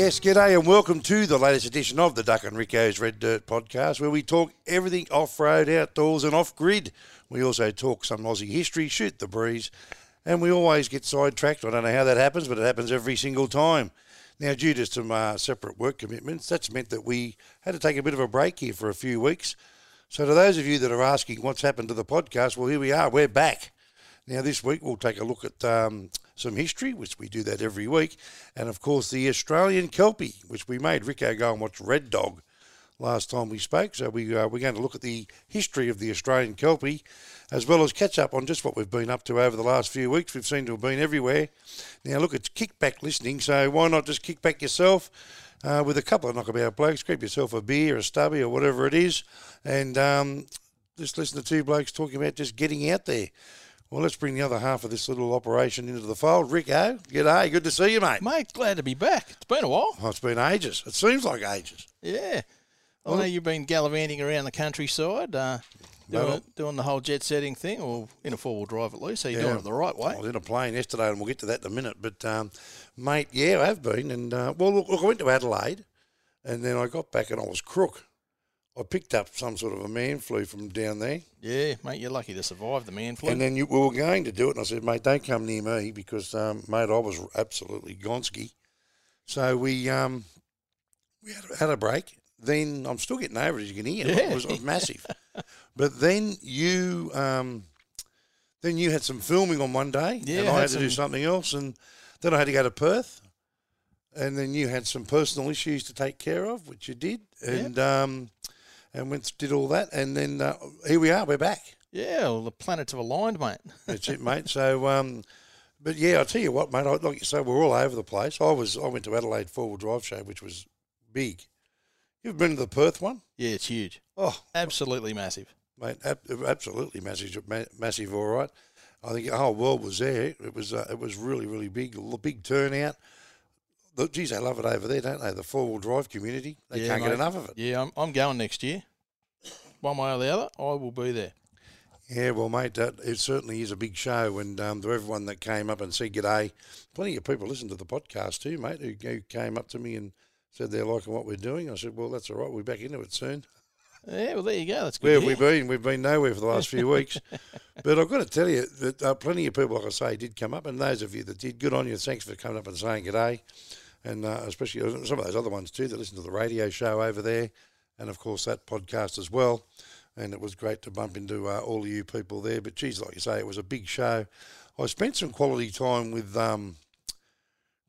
Yes, g'day and welcome to the latest edition of the Duck and Ricko's Red Dirt podcast, where we talk everything off-road, outdoors, and off-grid. We also talk some Aussie history, shoot the breeze, and we always get sidetracked. I don't know how that happens, but it happens every single time. Now, due to some uh, separate work commitments, that's meant that we had to take a bit of a break here for a few weeks. So, to those of you that are asking what's happened to the podcast, well, here we are. We're back. Now, this week we'll take a look at um, some history, which we do that every week, and of course the Australian Kelpie, which we made Ricko go and watch Red Dog last time we spoke. So we, uh, we're going to look at the history of the Australian Kelpie, as well as catch up on just what we've been up to over the last few weeks. We've seemed to have been everywhere. Now, look, it's kickback listening, so why not just kick back yourself? Uh, with a couple of knockabout blokes, grab yourself a beer, a stubby, or whatever it is, and um, just listen to two blokes talking about just getting out there. Well, let's bring the other half of this little operation into the fold. Ricko, g'day. Good day. Good to see you, mate. Mate, glad to be back. It's been a while. Oh, it's been ages. It seems like ages. Yeah. I know you've been gallivanting around the countryside, uh, doing, Well- it- doing the whole jet setting thing, or in a four wheel drive at least, so you're Yeah. doing it the right way. I was in a plane yesterday, and we'll get to that in a minute. But, um, mate, yeah, I have been. And, uh, well, look, look, I went to Adelaide, and then I got back and I was crook. I picked up some sort of a man flu from down there. Yeah, mate, you're lucky to survive the man flu. And then you, we were going to do it, and I said, mate, don't come near me because, um, mate, I was absolutely gonski. So we um, we had, had a break. Then I'm still getting over it, as you can hear. It, was, it was massive. but then you um, then you had some filming on one day, Yeah, and I had had to do something else, and then I had to go to Perth. And then you had some personal issues to take care of, which you did, and um, and went did all that, and then uh, here we are, we're back. yeah, well, the planets have aligned, mate. That's it, mate. So, um, but yeah, I'll tell you what, mate. I, like you say, we're all over the place. I was, I went to Adelaide four wheel drive show, which was big. You've been to the Perth one? Yeah, it's huge. Oh, Absolutely massive. mate, ab- absolutely massive, ma- massive. All right. I think the whole world was there. It was, uh, it was really, really big. A big turnout. Look, geez, they love it over there, don't they? The four wheel drive community. They Yeah, can't get enough of it. Yeah, I'm, I'm going next year. One way or the other, I will be there. Yeah, well, mate, that, it certainly is a big show, and um, to everyone that came up and said g'day, plenty of people listened to the podcast too, mate, who, who came up to me and said they're liking what we're doing. I said, well, that's all right. We're back into it soon. Yeah, well, there you go. That's good. Where have we been? We've been nowhere for the last few weeks. But I've got to tell you that uh, plenty of people, like I say, did come up, and those of you that did, good on you. Thanks for coming up and saying g'day, and uh, especially some of those other ones too that listen to the radio show over there, and of course that podcast as well. And it was great to bump into uh, all of you people there. But geez, like you say, it was a big show. I spent some quality time with um,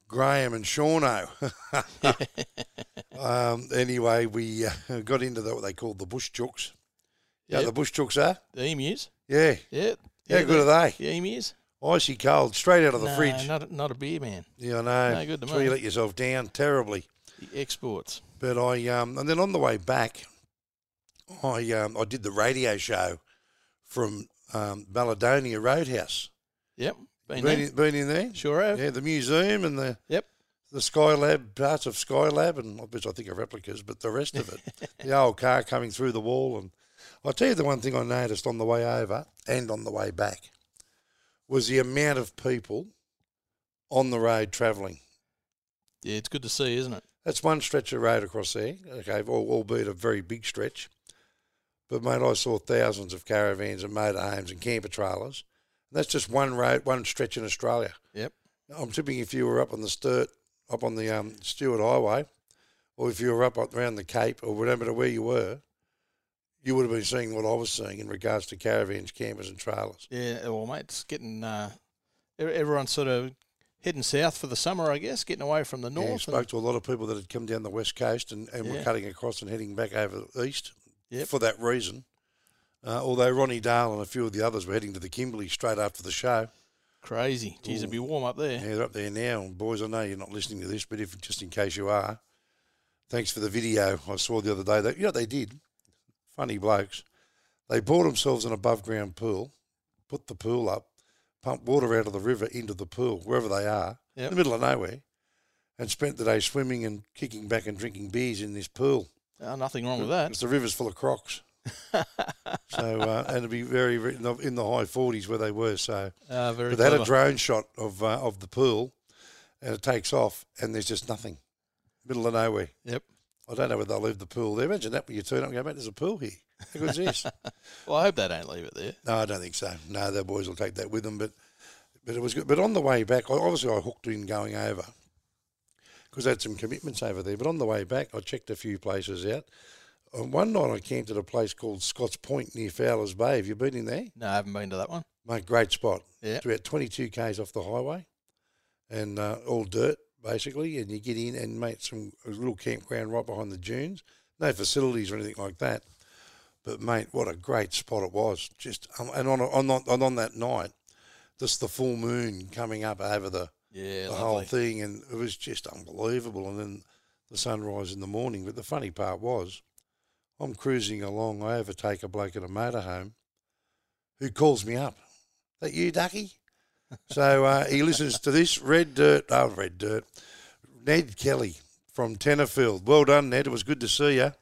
Graham and Shauno. um, anyway, we uh, got into the, what they called the bush chooks. Yeah, Yep. the bush chooks are. The emus. Yeah. Yeah. How yeah, good are they? The emus. Icy cold, straight out of the no, fridge. Not, a- not a beer man. Yeah, I know. No good to where you let yourself down terribly. The exports. But I um, and then on the way back, I um, I did the radio show from um, Balladonia Roadhouse. Yep. Been Been in, been in there? Sure have. Yeah, the museum and the Yep. the Skylab parts of Skylab, and which I think are replicas, but the rest of it, the old car coming through the wall. And I'll tell you the one thing I noticed on the way over and on the way back was the amount of people on the road travelling. Yeah, it's good to see, isn't it? That's one stretch of road across there, okay, albeit a very big stretch. But, mate, I saw thousands of caravans and motorhomes and camper trailers. That's just one road, one stretch in Australia. Yep. I'm tipping if you were up on the Sturt, up on the um, Stuart Highway, or if you were up around the Cape or whatever where you were, you would have been seeing what I was seeing in regards to caravans, campers, and trailers. Yeah, well, mate, it's getting uh, everyone's sort of heading south for the summer, I guess, getting away from the Yeah, north. spoke to a lot of people that had come down the west coast and, and were cutting across and heading back over east Yep. for that reason. Uh, although Ronny Dahl and a few of the others were heading to the Kimberley straight after the show. Crazy. Geez, it'd be warm up there. Yeah, they're up there now. And boys, I know you're not listening to this, but if just in case you are, thanks for the video I saw the other day. That you know what they did? Funny blokes. They bought themselves an above ground pool, put the pool up, pumped water out of the river into the pool, wherever they are, in the middle of nowhere, and spent the day swimming and kicking back and drinking beers in this pool. Oh, nothing wrong with that. The river's full of crocs. so uh, and it'd be very, very in the- in the high forties where they were. So Uh, very but they had a drone shot of uh, of the pool, and it takes off, and there's just nothing. middle of nowhere. Yep. I don't know whether they'll leave the pool there. Imagine that when you turn up and go, mate, there's a pool here. How good's this? Well, I hope they don't leave it there. No, I don't think so. No, the boys will take that with them. But but it was good. But on the way back, obviously I hooked in going over because I had some commitments over there. But on the way back, I checked a few places out. On one night, I camped at a place called Scotts Point near Fowler's Bay. Have you been in there? No, I haven't been to that one. Mate, great spot. Yeah. It's about 22 k's off the highway, and uh, all dirt basically. And you get in and mate, some a little campground right behind the dunes. No facilities or anything like that. But mate, what a great spot it was! Just um, and on on on, on that night, just the full moon coming up over the Yeah, the whole thing, and it was just unbelievable. And then the sunrise in the morning. But the funny part was, I'm cruising along. I overtake a bloke at a motorhome who calls me up. That you, Ducky? so uh, he listens to this red dirt. Oh, red dirt. Ned Kelly from Tenterfield. Well done, Ned. It was good to see you.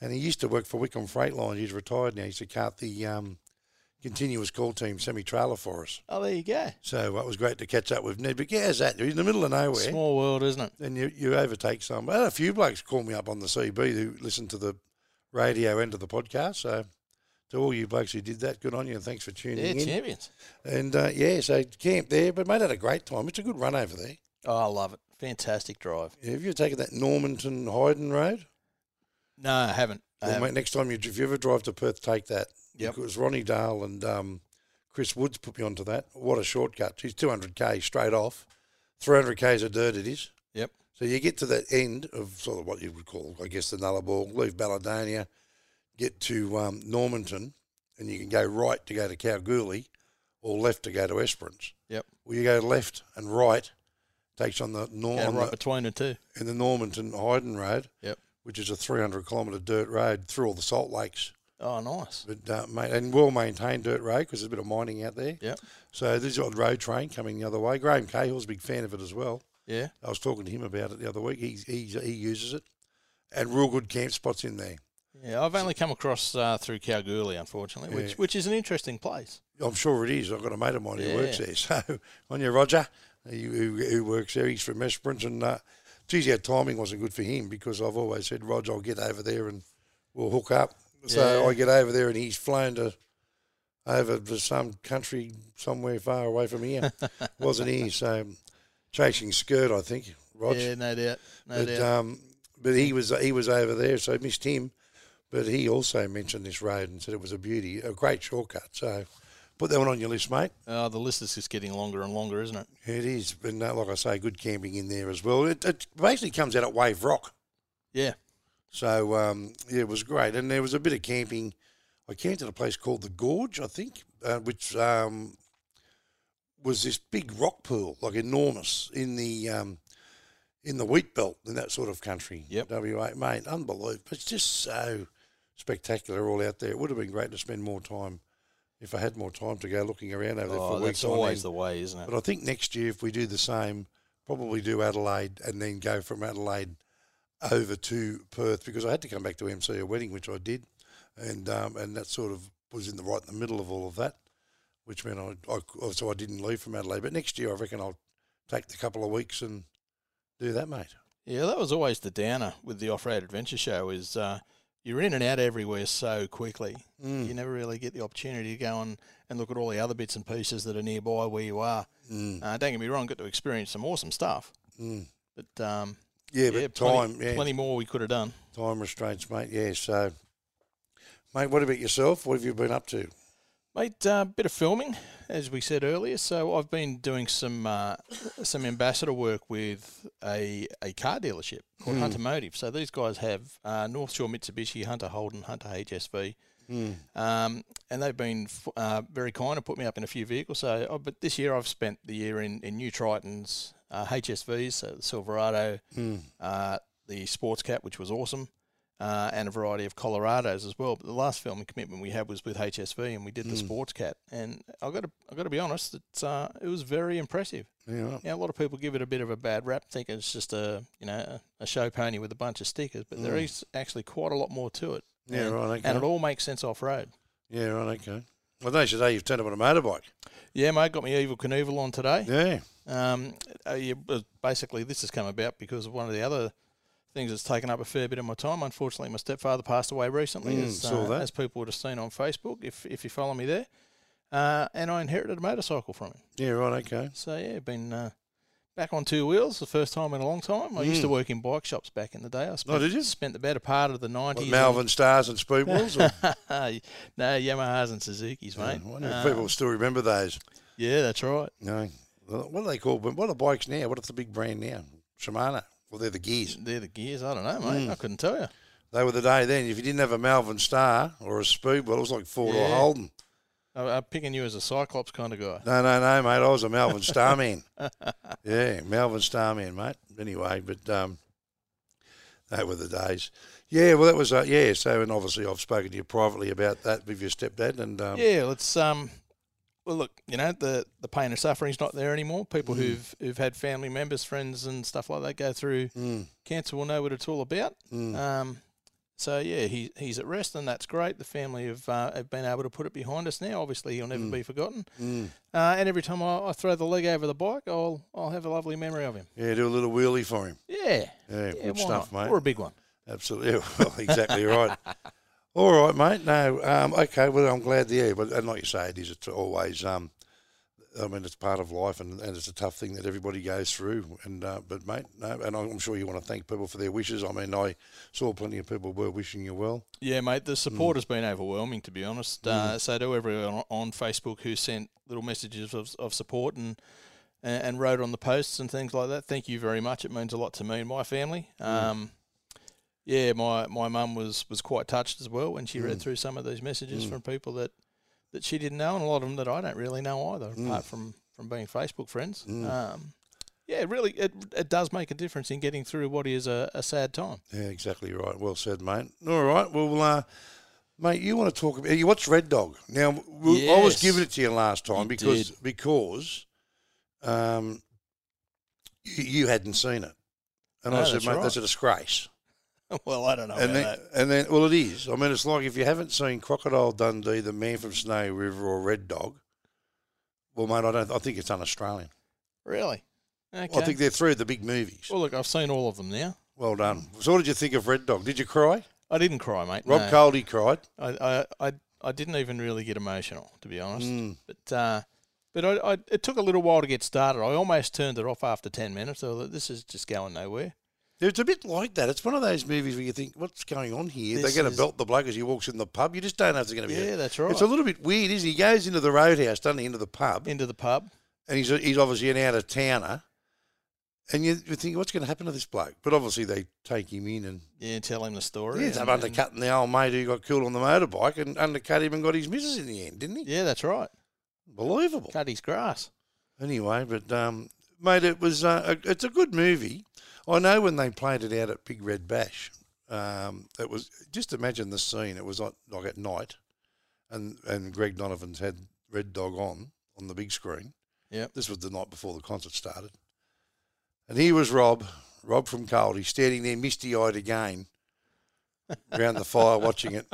And he used to work for Wickham Freight Line. He's retired now. He used to cart the um, continuous call team semi trailer for us. Oh, there you go. So uh, it was great to catch up with Ned. But yeah, how's that? You're in the middle of nowhere, Small world, isn't it? and you, you overtake some. I had a few blokes call me up on the CB who listened to the radio end of the podcast. So to all you blokes who did that, good on you, and thanks for tuning Yeah, in. champions. And uh, yeah, so camp there, but mate had a great time. It's a good run over there. Oh, I love it. Fantastic drive. Yeah, have you taken that Norseman Hyden Road? No, I haven't. I Well, haven't. mate, next time you, if you ever drive to Perth, take that. Yep. Because Ronny Dahl and um, Chris Woods put me onto that. What a shortcut. She's 200k straight off. 300k's of dirt it is. Yep. So you get to that end of sort of what you would call, I guess, the Nullarbor, leave Balladonia, get to um, Norseman, and you can go right to go to Kalgoorlie or left to go to Esperance. Yep. Well, you go left and right, takes on the, nor- Yeah, right the between the two. in the Norseman Hyden Road, Yep. Which is a 300 kilometre dirt road through all the salt lakes. Oh, nice. But uh, mate, and well maintained dirt road because there's a bit of mining out there. Yep. So there's a road train coming the other way. Graham Cahill's a big fan of it as well. Yeah. I was talking to him about it the other week. He's he uses it, and real good camp spots in there. Yeah, I've only come across uh, through Kalgoorlie, unfortunately, which Yeah. which is an interesting place. I'm sure it is. I've got a mate of mine who works there. So on you, Roger, who, who, who works there. He's from Esperance, and uh, geez, our timing wasn't good for him because I've always said, Roger, I'll get over there and we'll hook up. So Yeah. I get over there, and he's flown to over to some country somewhere far away from here. wasn't he? So chasing skirt, I think. Roger. Yeah, no doubt. No but doubt. um, but he was he was over there, so I missed him. But he also mentioned this road and said it was a beauty, a great shortcut. So put that one on your list, mate. oh, the list is just getting longer and longer, isn't it? It is, but no, like I say, good camping in there as well. It, it basically comes out at Wave Rock, Yeah. so um, yeah, it was great. And there was a bit of camping. I camped at a place called the Gorge, I think, uh, which um, was this big rock pool, like enormous, in the um, in the wheat belt in that sort of country. Yep. WA, mate, unbelievable. It's just so spectacular all out there. It would have been great to spend more time if I had more time to go looking around over there Oh, for weeks that's always end. the way, isn't it? But I think next year, if we do the same, probably do Adelaide and then go from Adelaide over to Perth because I had to come back to MC a wedding, which I did, and um, and that sort of was in the right in the middle of all of that, which meant I, I so I didn't leave from Adelaide. But next year, I reckon I'll take the couple of weeks and do that, mate. Yeah, that was always the downer with the off-road adventure show is uh, you're in and out everywhere so quickly. Mm. You never really get the opportunity to go and, and look at all the other bits and pieces that are nearby where you are. Mm. Uh, don't get me wrong, got to experience some awesome stuff. Mm. But um, Yeah, but yeah, time, plenty, yeah, plenty more we could have done. time restraints, mate. Yeah, so, mate, what about yourself? What have you been up to? Mate, a uh, bit of filming, as we said earlier. So I've been doing some uh, some ambassador work with a, a car dealership called Hmm. Hunter Motive. So these guys have uh, North Shore Mitsubishi, Hunter Holden, Hunter HSV, Mm. um, and they've been f- uh, very kind and put me up in a few vehicles. So, oh, but this year I've spent the year in, in new Tritons, uh, HSVs, so the Silverado, Mm. uh, the SportsCat, which was awesome, uh, and a variety of Colorados as well. But the last filming commitment we had was with HSV, and we did the Mm. SportsCat, and I got to I got to be honest, it's uh, it was very impressive. Yeah. Now a lot of people give it a bit of a bad rap, thinking it's just a you know a, show pony with a bunch of stickers, but there Mm. is actually quite a lot more to it. yeah, and, right. Okay. and it all makes sense off road. yeah, right. Okay. Well, nice today you've turned up on a motorbike. Yeah, mate, got me Evel Knievel on today. Yeah. Um, uh, yeah, basically, this has come about because of one of the other things that's taken up a fair bit of my time. Unfortunately, my stepfather passed away recently, Mm, as, uh, as people would have seen on Facebook if if you follow me there. Uh, and I inherited a motorcycle from him. Yeah, right, okay. So yeah, been uh, back on two wheels the first time in a long time. I used to Mm. work in bike shops back in the day. I spent, did you? Spent the better part of the What, nineties. Malvern Stars and Speedwells? No Yamahas and Suzuki's, I mate. wonder if Um, people still remember those. yeah, that's right. No. What are they called? What are bikes now? What is the big brand now? Shimano. Well, they're the gears. They're the gears. I don't know, mate. Mm. I couldn't tell you. They were the day then. If you didn't have a Malvern Star or a Speedwell, it was like Ford or Yeah. Holden. I, I'm picking you as a Cyclops kind of guy. No, no, no, mate. I was a Melbourne Starman. yeah, Melbourne Starman, mate. Anyway, but um, that were the days. Yeah, well, that was uh, yeah. So, and obviously, I've spoken to you privately about that with your stepdad, and um, yeah, let's um. Well, look, you know the the pain and suffering's not there anymore. People Mm. who've who've had family members, friends, and stuff like that go through mm, cancer will know what it's all about. mm, Um, so yeah, he he's at rest, and that's great. The family have uh, have been able to put it behind us now. Obviously, he'll never Mm. be forgotten. mm. Uh, and every time I, I throw the leg over the bike, I'll I'll have a lovely memory of him. yeah, do a little wheelie for him. Yeah, Yeah, yeah, good stuff, not? mate. Or a big one. Absolutely, well, exactly right. All right, mate. No, um, okay. Well, I'm glad. Yeah, but and like you say, it is it's always. Um, I mean, it's part of life, and, and it's a tough thing that everybody goes through. And uh, but, mate, no, and I'm sure you want to thank people for their wishes. I mean, I saw plenty of people were wishing you well. Yeah, mate. Mm. The support has been overwhelming, to be honest. Uh, so to everyone on- Facebook who sent little messages of, of support and and and wrote on the posts and things like that, thank you very much. It means a lot to me and my family. Mm. Um, yeah, my my mum was was quite touched as well when she read Mm. through some of these messages Mm. from people that that she didn't know, and a lot of them that I don't really know either, Mm. apart from from being Facebook friends. Mm. Um, yeah, really, it it does make a difference in getting through what is a, a sad time. Yeah, exactly right. Well said, mate. All right. Well, uh, mate, you want to talk about you watched Red Dog? Now, I was giving it to you last time You because did. because um, you, you hadn't seen it, and I said, that's mate, right. that's a disgrace. well, I don't know and about then, that. and then, well, it is. I mean, it's like if you haven't seen Crocodile Dundee, The Man from Snow River, or Red Dog. Well, mate, I don't. I think it's un-Australian. Really? Okay. I think they're three of the big movies. well, look, I've seen all of them now. Well done. So, what did you think of Red Dog? Did you cry? I didn't cry, mate. Rob no. Coldy cried. I, I, I, I didn't even really get emotional, to be honest. Mm. But, uh, but I, I, it took a little while to get started. I almost turned it off after ten minutes. I thought this is just going nowhere. It's a bit like that. It's one of those movies where you think, what's going on here? This They're going to is- belt the bloke as he walks in the pub. You just don't know if there's going to be. Yeah, a, that's right. It's a little bit weird, isn't he? He goes into the roadhouse, doesn't he, into the pub, Into the pub. and he's he's obviously an out of towner. And you, you think, what's going to happen to this bloke? But obviously they take him in and Yeah, tell him the story. he ends up and- and- undercutting the old mate who got killed on the motorbike and undercut him and got his missus in the end, didn't he? Yeah, that's right. Believable. Cut his grass. Anyway, but um, mate, it was uh, a, it's a good movie. I know when they played it out at Big Red Bash, um, it was just imagine the scene. It was like, like at night, and and Greg Donovan's had Red Dog on on the big screen. Yep. This was the night before the concert started, and here was Rob, Rob from Goldie, standing there misty eyed again, around the fire watching it.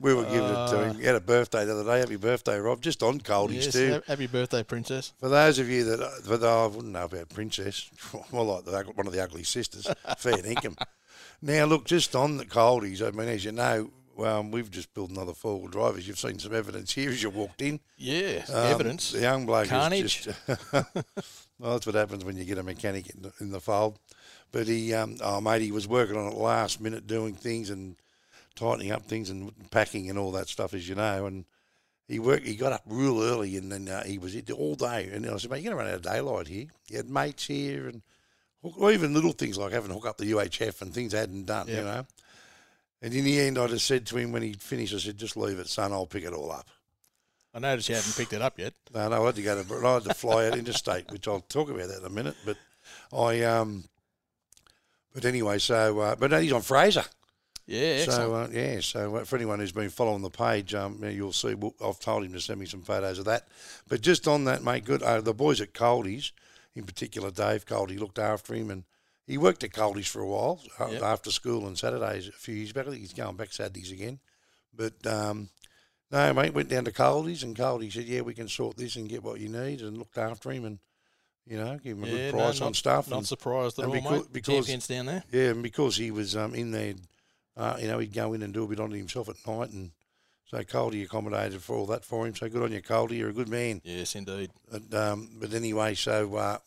We were giving it to him. He had a birthday the other day. Happy birthday, Rob! Just on Goldie's Yes, too. happy birthday, princess. For those of you that, for the, I wouldn't know about Princess, more like the, one of the ugly sisters, fair dinkum. Now, look, just on the coldies, I mean, as you know, um, we've just built another four wheel drive. As you've seen some evidence here as you walked in. Yeah, Um, evidence. The young bloke is Carnage. just. well, that's what happens when you get a mechanic in the, in the fold. But he, um, oh mate, he was working on it last minute, doing things and tightening up things and packing and all that stuff, as you know. And he worked. He got up real early, and then uh, he was it all day. And I said, "Mate, you're going to run out of daylight here." He had mates here, and or even little things like having to hook up the UHF and things I hadn't done, you know. And in the end, I just said to him when he finished, I said, "Just leave it, son. I'll pick it all up." I noticed you hadn't picked it up yet. No, no, I had to go to I had to fly out interstate, which I'll talk about that in a minute. But I um, but anyway, so uh, but no, he's on Fraser. Yeah. So uh, yeah, so uh, for anyone who's been following the page, um, you'll see. Well, I've told him to send me some photos of that. But just on that, mate, good. Uh, the boys at Coldies, in particular, Dave Coldie looked after him, and he worked at Coldies for a while uh, Yep. after school on Saturdays a few years back. I think he's going back Saturdays again. But um, no, mate, went down to Coldies, and Coldies said, "Yeah, we can sort this and get what you need," and looked after him, and You know, give him a Yeah, good no, price not- on stuff. Not and, surprised at all, becau- mate. because- Champions down there. yeah, and because he was um, in there, uh, you know, he'd go in and do a bit on himself at night, and so Coldy accommodated for all that for him. So good on you, Coldy. You're a good man. Yes, indeed. And, um, but anyway, so uh,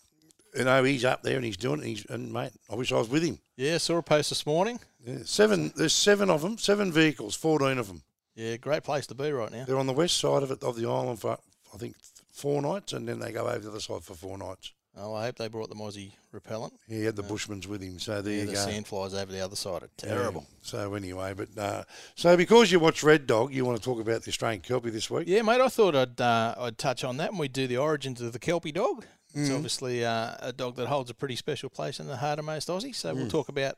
you know he's up there and he's doing it. He's, and mate, I wish I was with him. Yeah, saw a post this morning. Yeah, seven. There's seven of them. Seven vehicles. Fourteen of them. Yeah, great place to be right now. They're on the west side of it of the island for I think four nights, and then they go over the other side for four nights. Oh, I hope they brought the Mozzie repellent. He had the Bushmans with him, so there Yeah, you the go. sand flies over the other side are Yeah. terrible. So anyway, but uh, so because you watch Red Dog, you want to talk about the Australian Kelpie this week? Yeah, mate. I thought I'd uh, I'd touch on that, and we do the origins of the Kelpie dog. It's Mm. obviously uh, a dog that holds a pretty special place in the heart of most Aussies. So Mm. we'll talk about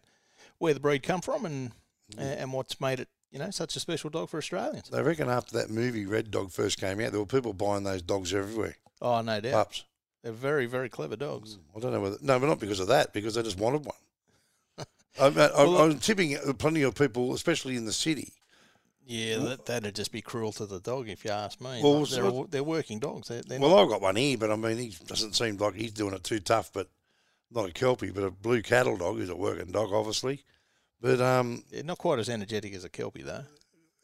where the breed come from and and what's made it, you know, such a special dog for Australians. They reckon after that movie Red Dog first came out, there were people buying those dogs everywhere, Oh, no doubt. pups. They're very, very clever dogs. I don't know whether no, but not because of that, because they just wanted one. I'm, I'm, Well, I'm tipping plenty of people, especially in the city. Yeah, that, that'd just be cruel to the dog if you ask me. Well, Like, they're, so- they're working dogs. They're, they're Well, I've got one here, but I mean, he doesn't seem like he's doing it too tough. But not a kelpie, but a blue cattle dog. He's a working dog, obviously. But um, not, not quite as energetic as a Kelpie, though.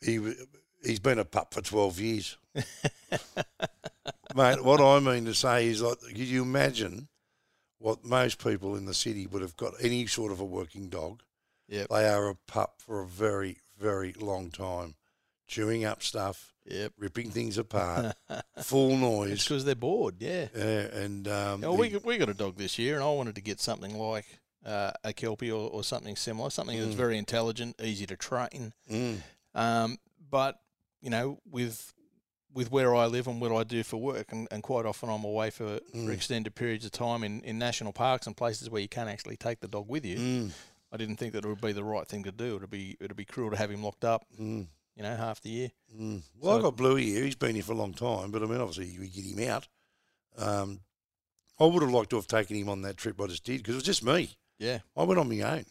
he he's been a pup for twelve years, mate. What I mean to say is, like, could you imagine what most people in the city would have got any sort of a working dog? Yep. They are a pup for a very, very long time, chewing up stuff, Yep. ripping things apart, full It's noise. because they're bored, yeah. Yeah, and um, Oh, we, the- we got a dog this year, and I wanted to get something like uh, a Kelpie or, or something similar, something that's Mm. very intelligent, easy to train. mm, Um, but, you know, with with where I live and what I do for work, and, and quite often I'm away for, for Mm. extended periods of time in, in national parks and places where you can't actually take the dog with you. mm, I didn't think that it would be the right thing to do. It'd be it'd be cruel to have him locked up, mm. you know, half the year. Mm. Well, I've got Bluey here. He's been here for a long time, but I mean, obviously, we get him out. Um, I would have liked to have taken him on that trip I just did because it was just me. Yeah, I went on my own.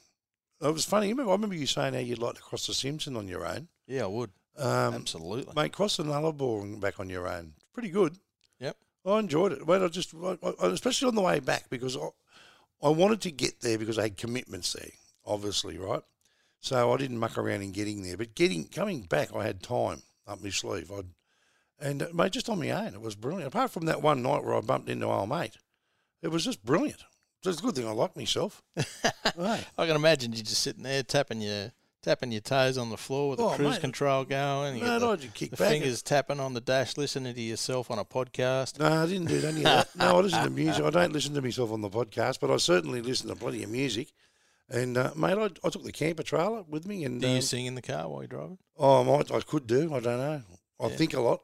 It was funny. I remember you saying how you'd like to cross the Simpson on your own. yeah, I would Um, absolutely. mate, cross the Nullarbor and back on your own. Pretty good. Yep. I enjoyed it. Well, I just, I, I, especially on the way back because I, I wanted to get there because I had commitments there, obviously, right? So I didn't muck around in getting there. But getting coming back, I had time up my sleeve. I'd, and uh, mate, just on my own, it was brilliant. Apart from that one night where I bumped into old mate, it was just brilliant. It's a good thing I like myself. Hey. I can imagine you just sitting there tapping your tapping your toes on the floor with the Oh, cruise mate. control going. You No, I the, just kick the back. fingers tapping on the dash, listening to yourself on a podcast. No, I didn't do any of that. No, I listen to music. I don't listen to myself on the podcast, but I certainly listen to plenty of music. And uh, mate, I, I took the camper trailer with me, and Do you um, sing in the car while you're driving? oh, I might, I could do. I don't know. I Yeah. think a lot.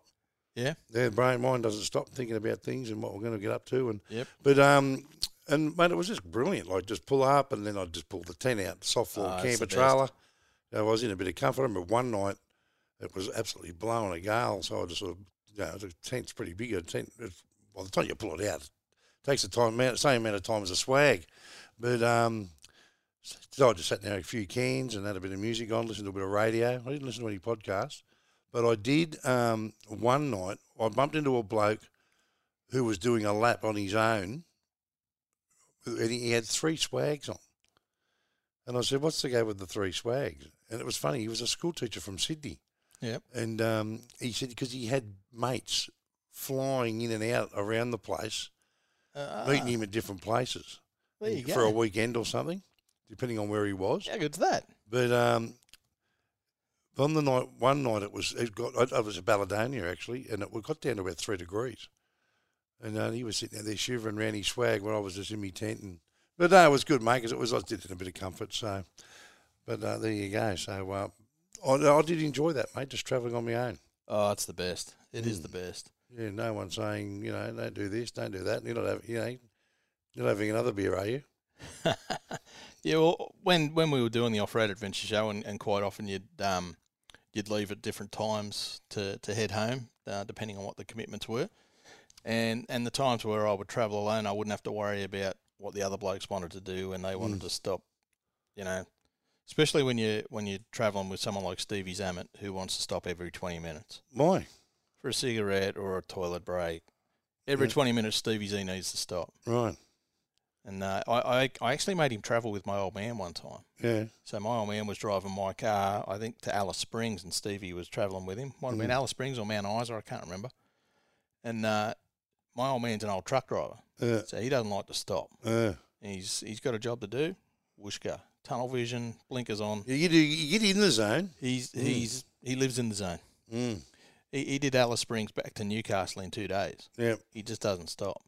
Yeah. Yeah, brain mind doesn't stop thinking about things and what we're going to get up to. And Yep. but um, and mate, it was just brilliant. Like just pull up, and then I'd just pull the tent out, soft floor Oh, camper trailer. best. I was in a bit of comfort. I remember one night it was absolutely blowing a gale, so I just sort of, you know, the tent's pretty big. A tent, by the time you pull it out, it takes the time, same amount of time as a swag. But um, so I just sat there, a few cans, and had a bit of music on, listened to a bit of radio. I didn't listen to any podcasts, but I did um, one night. I bumped into a bloke who was doing a lap on his own, and he had three swags on. And I said, "What's the go with the three swags?" And it was funny. He was a school teacher from Sydney, Yep. and um, he said because he had mates flying in and out around the place, Uh, meeting him at different places there you for a weekend or something, depending on where he was. How good's that? But um, on the night, one night it was it got it was a Balladonia actually, and it got down to about three degrees, and uh, he was sitting there shivering around his swag when I was just in my tent, and but no, it was good, mate, because it was I did it in a bit of comfort. So, but uh, there you go. So uh, I, I did enjoy that, mate, just travelling on my own. Oh, it's the best. It is Mm. the best. Yeah, no one saying you know don't do this, don't do that. You're not having you know you're not having another beer, are you? yeah, well, when when we were doing the off road adventure show, and, and quite often you'd um you'd leave at different times to, to head home, uh, depending on what the commitments were, and and the times where I would travel alone, I wouldn't have to worry about what the other blokes wanted to do and they wanted Mm. to stop, you know. Especially when you when you're traveling with someone like Stevie Zammit, who wants to stop every twenty minutes Why? for a cigarette or a toilet break, Every Yeah. 20 minutes, Stevie Z needs to stop. Right. And uh, I, I, I actually made him travel with my old man one time. Yeah. So my old man was driving my car, I think, to Alice Springs, and Stevie was travelling with him. Might have been Alice Springs or Mount Isa, I can't remember. And uh, my old man's an old truck driver, Yeah. so he doesn't like to stop. Yeah. He's he's got a job to do. Whooshka, tunnel vision, blinkers on. You, do, you get in the zone. He's he's he lives in the zone. Mm. He, he did Alice Springs back to Newcastle in two days. Yeah. He just doesn't stop.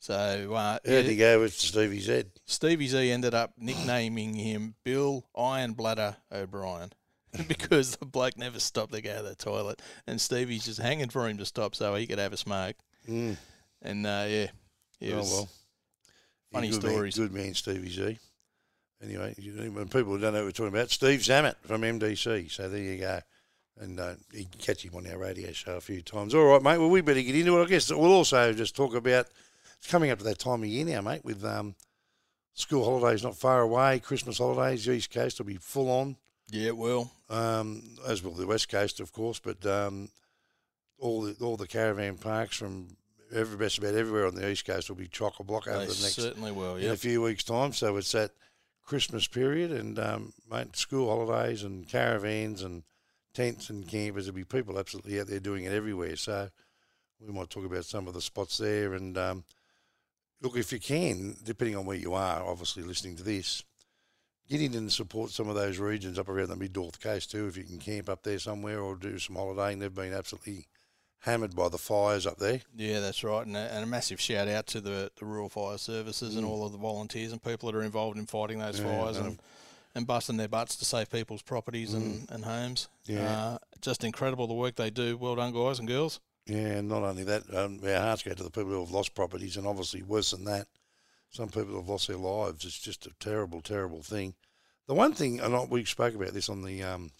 So uh, How'd he go with Stevie Z? Stevie Z ended up nicknaming him Bill Iron Bladder O'Brien because the bloke never stopped to go to the toilet, and Stevie's just hanging for him to stop so he could have a smoke. Mm. And uh, yeah, it oh, was well. funny good stories. Man, good man, Stevie Z. Anyway, you know, when people don't know what we're talking about, Steve Zammit from MDC. So there you go. And uh, you can catch him on our radio show a few times. All right, mate. Well, we better get into it. I guess we'll also just talk about it's coming up to that time of year now, mate, with um, school holidays not far away, Christmas holidays. The East Coast will be full on, yeah, it will. um, as will the West Coast, of course. But um, all the all the caravan parks from every best about everywhere on the East Coast will be chock a block over They the next certainly will. yeah. in a few weeks' time. So it's that Christmas period, and um, mate, school holidays and caravans and tents and campers. There'll be people absolutely out there doing it everywhere. So we might talk about some of the spots there. And um, look, if you can, depending on where you are, obviously listening to this, get in and support some of those regions up around the mid north coast too. If you can camp up there somewhere or do some holidaying, they've been absolutely hammered by the fires up there. yeah, that's right. And a, and a massive shout out to the, the rural fire services and all of the volunteers and people that are involved in fighting those Mm. Yeah, fires no. and and busting their butts to save people's properties and, and homes. Mm. Yeah. Uh, just incredible the work they do. Well done, guys and girls. Yeah, and not only that, um, our hearts go to the people who have lost properties, and obviously worse than that, some people have lost their lives. It's just a terrible, terrible thing. The one thing, and we spoke about this on the um,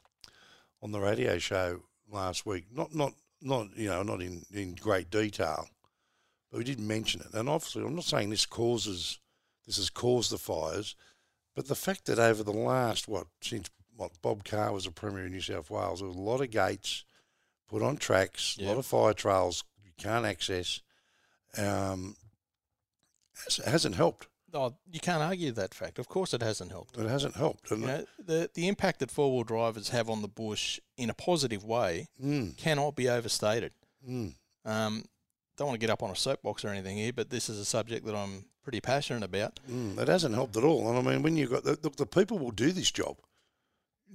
on the radio show last week. Not not not you know not in, in great detail, but we did mention it. And obviously, I'm not saying this causes this has caused the fires, but the fact that over the last what since what Bob Carr was a premier in New South Wales, there was a lot of gates put on tracks, a lot of fire trails you can't access. Um, hasn't helped. Oh, you can't argue that fact. Of course, it hasn't helped. It hasn't helped. You know, the the impact that four wheel drivers have on the bush in a positive way mm, cannot be overstated. mm, Um, don't want to get up on a soapbox or anything here, but this is a subject that I'm pretty passionate about. mm, it hasn't helped at all. And I mean, when you've got the, look, the people will do this job.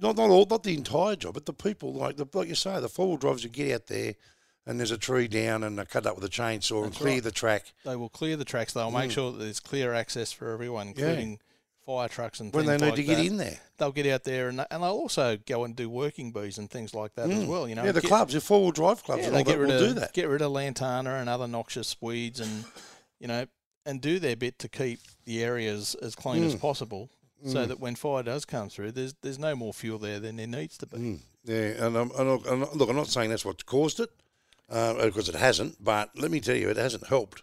Not not all, not the entire job, but the people like the like you say, the four wheel drivers who get out there, and there's a tree down, and they cut up with a chainsaw and clear right. the track. They will clear the tracks. They'll make Mm. sure that there's clear access for everyone, Yeah. including fire trucks and when they need like to get that. in there. They'll get out there and, and they'll also go and do working bees and things like that as Mm. well. You know, yeah, the get, clubs, the four wheel drive clubs, Yeah, and they all get that rid will of do that. get rid of lantana and other noxious weeds, and you know, and do their bit to keep the areas as clean as Mm. possible, so that when fire does come through, there's there's no more fuel there than there needs to be. Mm, yeah, and, um, and and look, I'm not saying that's what caused it, uh, course it hasn't. But let me tell you, it hasn't helped.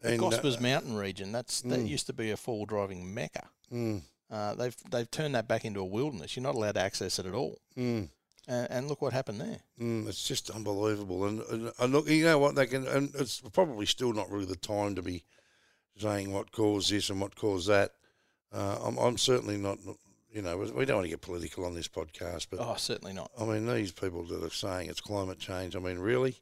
The And, uh, Gospers Mountain region, that's that used to be a full driving mecca. mm, Uh, they've they've turned that back into a wilderness. You're not allowed to access it at all. mm, And, and look what happened there. mm, it's just unbelievable. And, and, and look, you know what they can, and it's probably still not really the time to be saying what caused this and what caused that. Uh, I'm, I'm certainly not. You know, we don't want to get political on this podcast, but Oh, certainly not. I mean, these people that are saying it's climate change. I mean, really?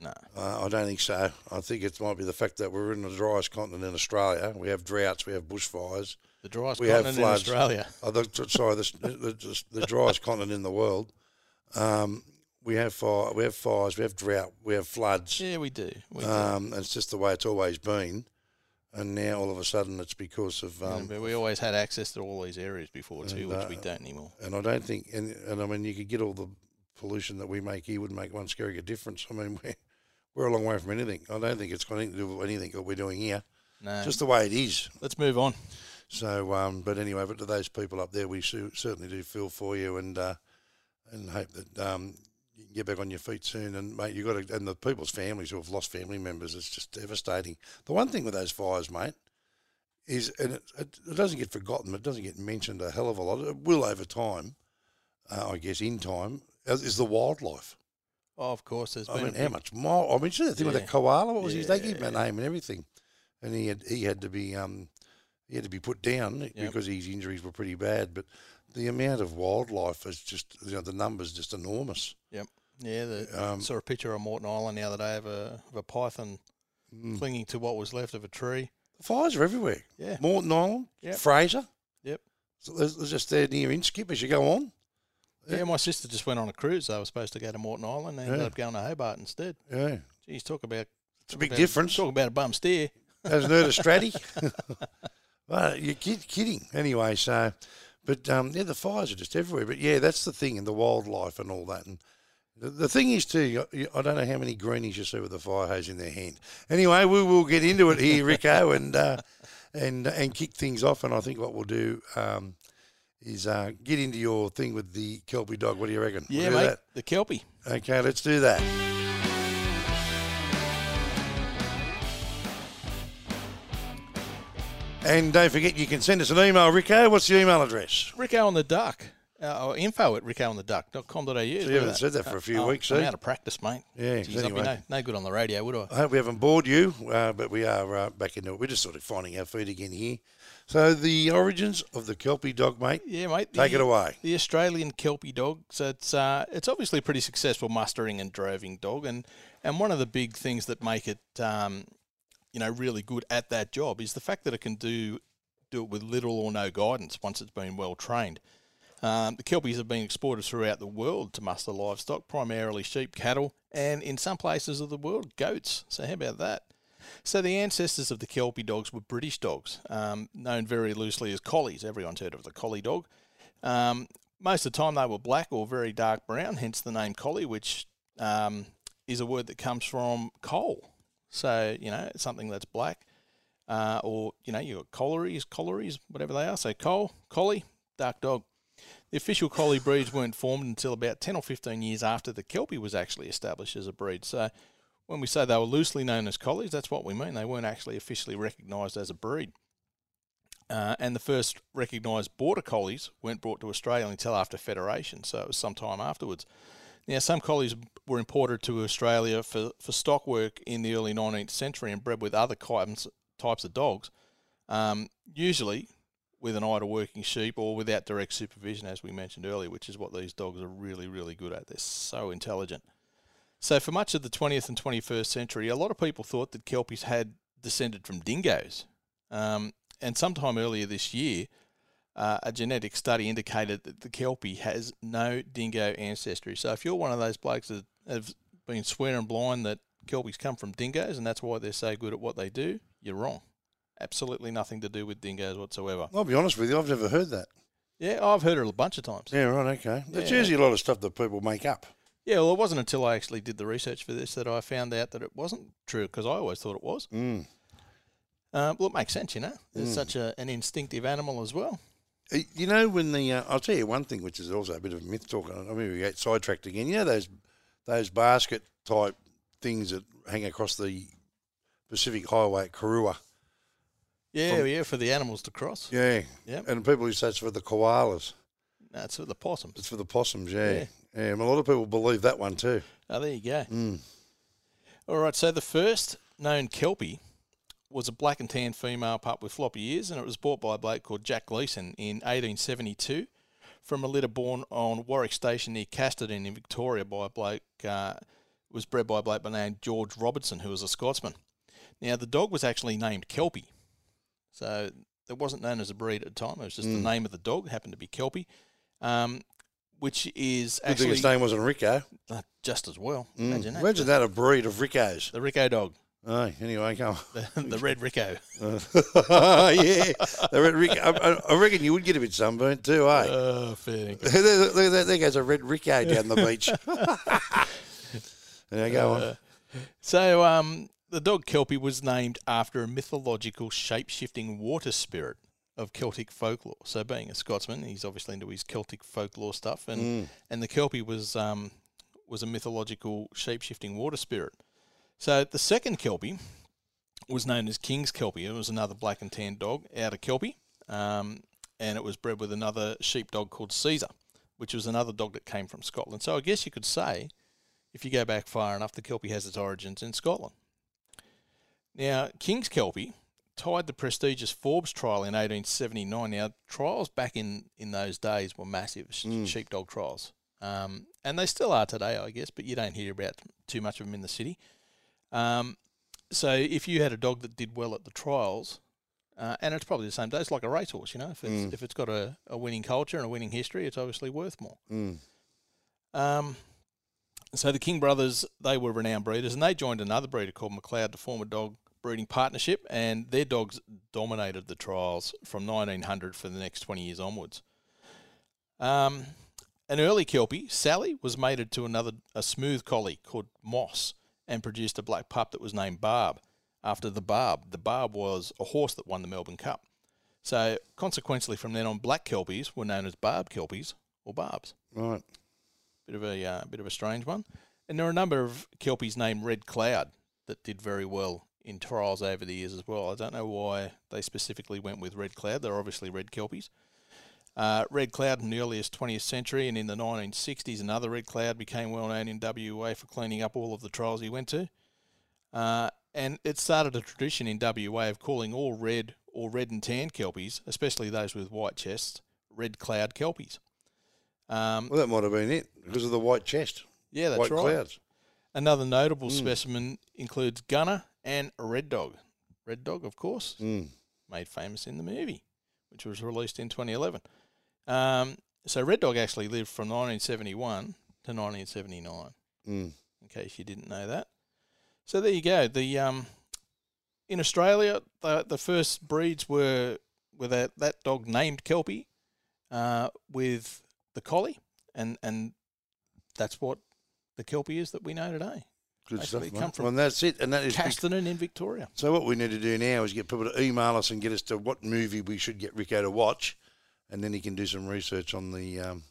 No. Uh, I don't think so. I think it might be the fact that we're in the driest continent in Australia. We have droughts, we have bushfires. The driest We have continent in. Australia. Oh, the, sorry, the, the, the driest continent in the world. Um, we have fire, we have fires, we have drought, we have floods. Yeah, we do. We do. Um, and it's just the way it's always been. And now all of a sudden it's because of Yeah, um, but we always had access to all these areas before too, and, which uh, we don't anymore. and I don't think and, and I mean you could get all the pollution that we make here would make one scary a difference. I mean we're we're a long way from anything. I don't think it's got anything to do with anything that we're doing here. No. Just the way it is. Let's move on. So, um, but anyway, but to those people up there, we su- certainly do feel for you, and uh, and hope that um, you can get back on your feet soon. And mate, you got to, and the people's families who have lost family members, it's just devastating. The one thing with those fires, mate, is and it, it, it doesn't get forgotten, it doesn't get mentioned a hell of a lot. It will over time, uh, I guess, in time, is the wildlife. Oh, of course, there's I been. mean, how much more? I mean, the thing with the koala. What was his? They gave him a name and everything, and he had he had to be um he had to be put down because his injuries were pretty bad. But the amount of wildlife is just you know the numbers just enormous. Yep. Yeah, the, Um, saw a picture on Moreton Island the other day of a of a python Mm. clinging to what was left of a tree. The fires are everywhere. Yeah, Moreton Island, Yep. Fraser. Yep. So there's, there's just there near Inskip as you go on. Yeah. My sister just went on a cruise. They were supposed to go to Moreton Island. They ended Yeah. up going to Hobart instead. Yeah, Geez, talk about it's a big about- difference. Talk about a bum steer. Hasn't heard of Stratty. well, you're kid, kidding. Anyway, so, but um, yeah, the fires are just everywhere. But yeah, that's the thing, and the wildlife and all that. And the, the thing is, too, you- you- I don't know how many greenies you see with a fire hose in their hand. Anyway, we will get into it here, Ricko, and uh, and and kick things off. And I think what we'll do um, is uh, get into your thing with the Kelpie dog. What do you reckon? We'll Yeah, do mate. The kelpie. Okay, let's do that. And don't forget, you can send us an email, Ricko. What's the email address? Ricko on the duck. Uh, or info at rickoontheduck.com.au. So you haven't said that for a few Oh, weeks, I'm eh? out of practice, mate. Yeah, Jeez, anyway. no, no good on the radio, would I? I hope we haven't bored you, uh, but we are uh, back into it. We're just sort of finding our feet again here. So the origins of the Kelpie dog, mate. Yeah, mate. Take the- it away. The Australian Kelpie dog. So it's uh, it's obviously a pretty successful mustering and droving dog, and and one of the big things that make it um, you know really good at that job is the fact that it can do do it with little or no guidance once it's been well trained. Um, the Kelpies have been exported throughout the world to muster livestock, primarily sheep, cattle, and in some places of the world, goats. So how about that? So the ancestors of the Kelpie dogs were British dogs, um, known very loosely as collies. Everyone's heard of the collie dog. Um, most of the time they were black or very dark brown, hence the name collie, which um, is a word that comes from coal. So you know something that's black, uh, or you know you got collieries, collieries, whatever they are. So coal, collie, dark dog. The official collie breeds weren't formed until about 10 or 15 years after the Kelpie was actually established as a breed. So when we say they were loosely known as collies, that's what we mean. They weren't actually officially recognised as a breed. Uh, and the first recognised border collies weren't brought to Australia until after Federation, so it was some time afterwards. Now, some collies were imported to Australia for, for stock work in the early 19th century and bred with other types, types of dogs, um, usually with an eye to working sheep or without direct supervision, as we mentioned earlier, which is what these dogs are really, really good at. They're so intelligent. So, for much of the 20th and 21st century, a lot of people thought that Kelpies had descended from dingoes. Um, and sometime earlier this year, uh, a genetic study indicated that the Kelpie has no dingo ancestry. So, if you're one of those blokes that have been swearing blind that Kelpies come from dingoes and that's why they're so good at what they do, you're wrong. Absolutely nothing to do with dingoes whatsoever. I'll be honest with you, I've never heard that. Yeah, I've heard it a bunch of times. Yeah, right, okay. It's Yeah. usually a lot of stuff that people make up. Yeah, well, it wasn't until I actually did the research for this that I found out that it wasn't true because I always thought it was. Mm. Um, well, it makes sense, you know. It's Mm. such a, an instinctive animal as well. Uh, You know, when the uh, I'll tell you one thing, which is also a bit of myth talk. I mean, we get sidetracked again. You know those those basket type things that hang across the Pacific Highway at Karuah. Yeah, From- yeah, for the animals to cross. Yeah, Yep. and people who say it's for the koalas. That's for the possums. It's for the possums. Yeah, Yeah. Yeah. and a lot of people believe that one too. Oh, there you go. Mm. All right, so the first known Kelpie was a black and tan female pup with floppy ears, and it was bought by a bloke called Jack Gleeson in 1872 from a litter born on Warrock Station near Casterton in Victoria by a bloke, uh, was bred by a bloke by the name George Robertson, who was a Scotsman. Now, the dog was actually named Kelpie, so it wasn't known as a breed at the time. It was just the Mm. name of the dog, happened to be Kelpie, um, which is Good thing actually its name wasn't Ricko. uh, just as well. Mm. Imagine that. Imagine that a breed of Rickos. The Ricko dog, Oh, anyway, come the, the red Ricko. yeah, the red Ricko. I, I- I reckon you would get a bit sunburnt too, eh? Oh, fair. there, there- there- there goes a red Ricko down the beach. there you go on. Uh, so, um, the dog Kelpie was named after a mythological shape shifting water spirit of Celtic folklore. So, being a Scotsman, he's obviously into his Celtic folklore stuff, and, Mm. and the Kelpie was um, was a mythological shape shifting water spirit. So, the second Kelpie was known as King's Kelpie. It was another black and tan dog out of Kelpie, um, and it was bred with another sheepdog called Caesar, which was another dog that came from Scotland. So, I guess you could say if you go back far enough, the Kelpie has its origins in Scotland. Now, King's Kelpie tied the prestigious Forbes trial in 1879. Now, trials back in, in those days were massive, Mm. sheepdog trials. Um, and they still are today, I guess, but you don't hear about too much of them in the city. Um, so if you had a dog that did well at the trials, uh, and it's probably the same day, it's like a racehorse, you know, if it's, Mm. if it's got a, a winning culture and a winning history, it's obviously worth more. Mm. Um, so the King brothers, they were renowned breeders, and they joined another breeder called McLeod to form a dog breeding partnership, and their dogs dominated the trials from 1900 for the next 20 years onwards. Um, an early Kelpie, Sally, was mated to another a smooth collie called Moss, and produced a black pup that was named Barb after the Barb. The Barb was a horse that won the Melbourne Cup. So consequently, from then on, black Kelpies were known as Barb Kelpies or Barbs Right. bit of a uh, bit of a strange one. And there are a number of kelpies named Red Cloud that did very well in trials over the years as well. I don't know why they specifically went with Red Cloud. They're obviously red kelpies. Uh, red Cloud in the earliest 20th century and in the 1960s, another Red Cloud became well known in WA for cleaning up all of the trials he went to. Uh, and it started a tradition in WA of calling all red or red and tan kelpies, especially those with white chests, Red Cloud kelpies. Um, Well, that might have been it because of the white chest, yeah, that's white right. clouds. Another notable Mm. specimen includes Gunner and Red Dog. Red Dog, of course, Mm. made famous in the movie, which was released in 2011. Um, so Red Dog actually lived from 1971 to 1979, Mm. in case you didn't know that. So there you go. The um, in Australia, the the first breeds were were that, that dog named Kelpie, uh, with the collie, and and that's what the Kelpie is that we know today. Good Basically, stuff, come from Well, and that's it. And that is Casterton in Victoria. so. What we need to do now is get people to email us and get us to what movie we should get Ricko to watch, and then he can do some research on the. Um,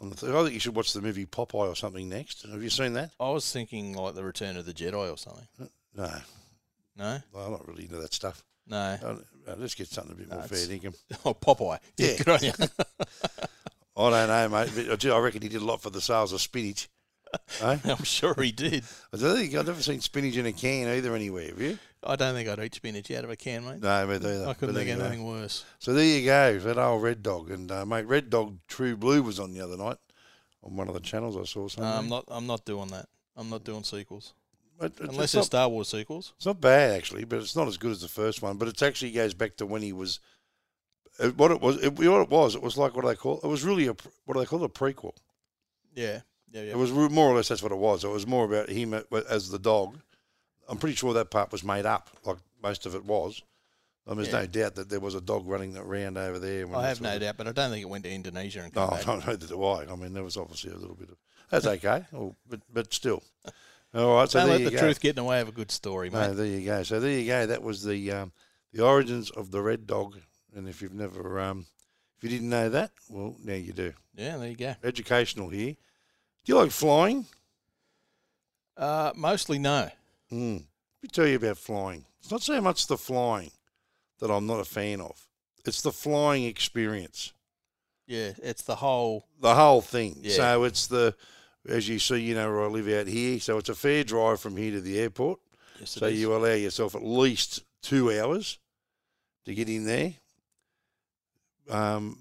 on the th- I think you should watch the movie Popeye or something next. Have you seen that? I was thinking like the Return of the Jedi or something. No, No, I'm not really into that stuff. no. Uh, uh, let's get something a bit No, more fair dinkum. Oh, Popeye. Yeah, Yeah. good on you. I don't know, mate. I reckon he did a lot for the sales of spinach. Eh? I'm sure he did. I don't think I've never seen spinach in a can either anywhere. Have you? I don't think I'd eat spinach out of a can, mate. No, me neither. I couldn't think of anything worse. So there you go, that old Red Dog, and uh, mate, Red Dog True Blue was on the other night on one of the channels I saw. No, Something. I'm not. I'm not doing that. I'm not doing sequels unless it's, they're not, Star Wars sequels. it's not bad actually, but it's not as good as the first one. But it actually goes back to when he was. uh, What it was, it, what it was, it was like what do they call it? was really a what do they call it? A prequel. Yeah, yeah, yeah. It was more or less that's what it was. It was more about him as the dog. I'm pretty sure that part was made up, like most of it was. And there's Yeah. no doubt that there was a dog running around over there. I have no doubt, but I don't think it went to Indonesia and No, come I back. don't know that do I. I mean, there was obviously a little bit of. That's okay, oh, but but still. All right, so don't let the go. truth get in the way of a good story, mate. No, there you go. So there you go. That was the um, the origins of the red dog. And if you've never, um, if you didn't know that, well, now you do. Yeah, there you go. Educational here. Do you like flying? Uh, mostly no. Mm. Let me tell you about flying. It's not so much the flying that I'm not a fan of. It's the flying experience. Yeah, it's the whole. the whole thing. Yeah. So it's the, as you see, you know where I live out here. So it's a fair drive from here to the airport. Yes, So is. you allow yourself at least two hours to get in there. Um,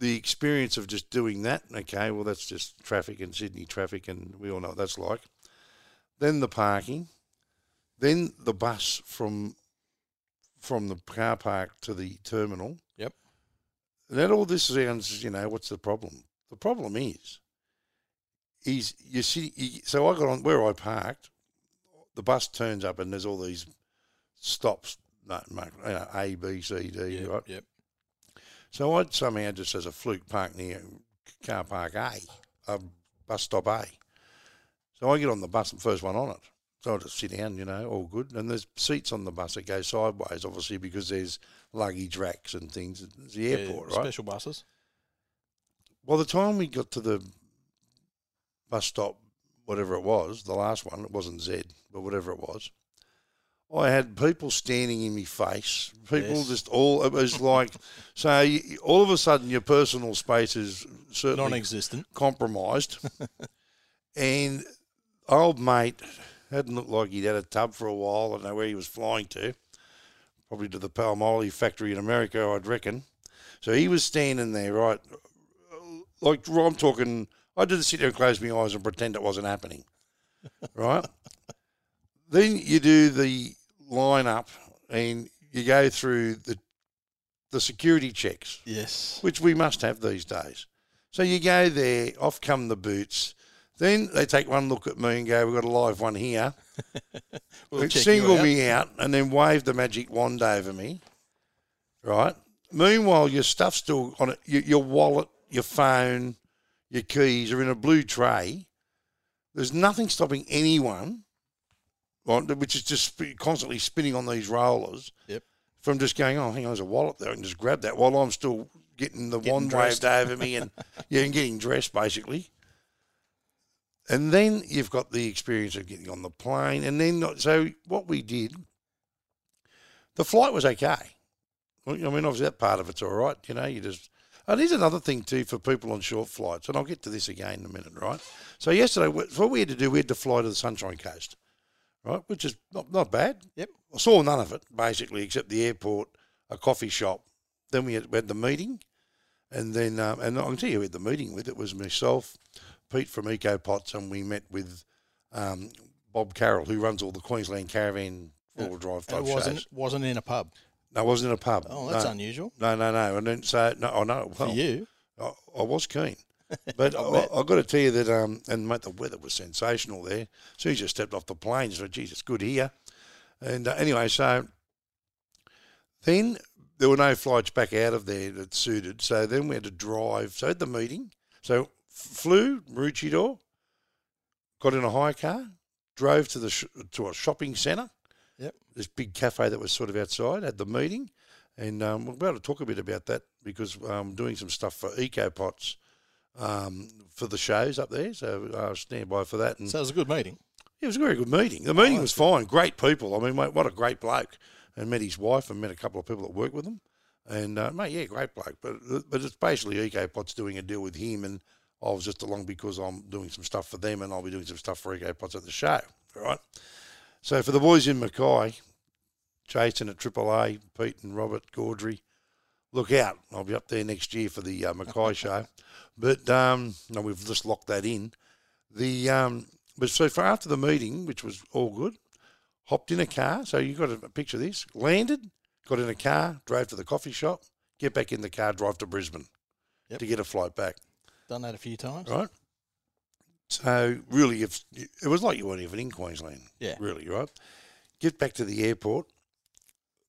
the experience of just doing that, okay, well that's just traffic and Sydney traffic, and we all know what that's like. Then the parking, then the bus from from the car park to the terminal. Yep. And then all this sounds, you know, what's the problem? The problem is, is you see, you, so I got on where I parked. The bus turns up and there's all these stops, no, you know, A, B, C, D, Yep, right? yep. So I somehow just as a fluke park near car park A, a bus stop A. So I get on the bus, the first one on it. So I just sit down, you know, all good. And there's seats on the bus that go sideways, obviously, because there's luggage racks and things. It's the Yeah, airport, right? Special buses. By the time we got to the bus stop, whatever it was, the last one, it wasn't Z, but whatever it was, I had people standing in my face. People Yes. just all, it was like, so you, all of a sudden your personal space is certainly Non-existent. compromised. And old mate hadn't looked like he'd had a tub for a while. I don't know where he was flying to. Probably to the Palmolive factory in America, I'd reckon. So he was standing there, right? Like I'm talking, I did sit there and close my eyes and pretend it wasn't happening, right? then you do the line up and you go through the the security checks, Yes. which we must have these days. So you go there, off come the boots. Then they take one look at me and go, "We've got a live one here." We'll They check you single out. me out and then wave the magic wand over me, right? Meanwhile, your stuff's still on it. Your, your wallet, your phone, your keys are in a blue tray. There's nothing stopping anyone, right, which is just sp- constantly spinning on these rollers, Yep. from just going, oh, hang on, there's a wallet there, and just grab that while I'm still getting the Getting wand dressed. waved over me and yeah, and getting dressed basically. And then you've got the experience of getting on the plane, and then so what we did, the flight was okay. I mean, obviously that part of it's all right. You know, you just. And here's another thing too for people on short flights, and I'll get to this again in a minute, right? So yesterday, what we had to do, we had to fly to the Sunshine Coast, right, which is not not bad. Yep. I saw none of it basically, except the airport, a coffee shop. Then we had, we had the meeting, and then um, and I can tell you who we had the meeting with. It was myself, Pete from EcoPots, and we met with um, Bob Carroll, who runs all the Queensland Caravan four wheel drive type it wasn't shows. wasn't in a pub. No, it wasn't in a pub. Oh, that's no, unusual no, no, no. And then so no, oh no. for Well, you. I, I was keen. But I I, bet. Got to tell you that, um, and mate, the weather was sensational there. So soon just stepped off the plane, you thought, geez, it's good here. And uh, anyway, so then there were no flights back out of there that suited. So then we had to drive. So the meeting, so flew Maroochydore, got in a hire car, drove to the sh- to a shopping centre. Yep. This big cafe that was sort of outside. Had the meeting, and um, we're about to talk a bit about that because I'm doing some stuff for EcoPots um, for the shows up there. So uh, stand by for that. And So it was a good meeting. it was a very good meeting. The meeting Oh, was fine. Great people. I mean, mate, what a great bloke. And met his wife and met a couple of people that work with him. And, uh, mate, yeah, great bloke. But but it's basically EcoPots doing a deal with him. And I was just along because I'm doing some stuff for them and I'll be doing some stuff for EcoPots at the show. All right. So for the boys in Mackay, Jason at AAA, Pete and Robert Gaudry, look out. I'll be up there next year for the uh, Mackay show. But um, no, we've just locked that in. The um, but so for after the meeting, which was all good, hopped in a car. So you got a picture of this. Landed, got in a car, drove to the coffee shop, get back in the car, drive to Brisbane Yep. to get a flight back. Done that a few times. Right. So really, if it was like you weren't even in Queensland, Yeah. really, right? Get back to the airport.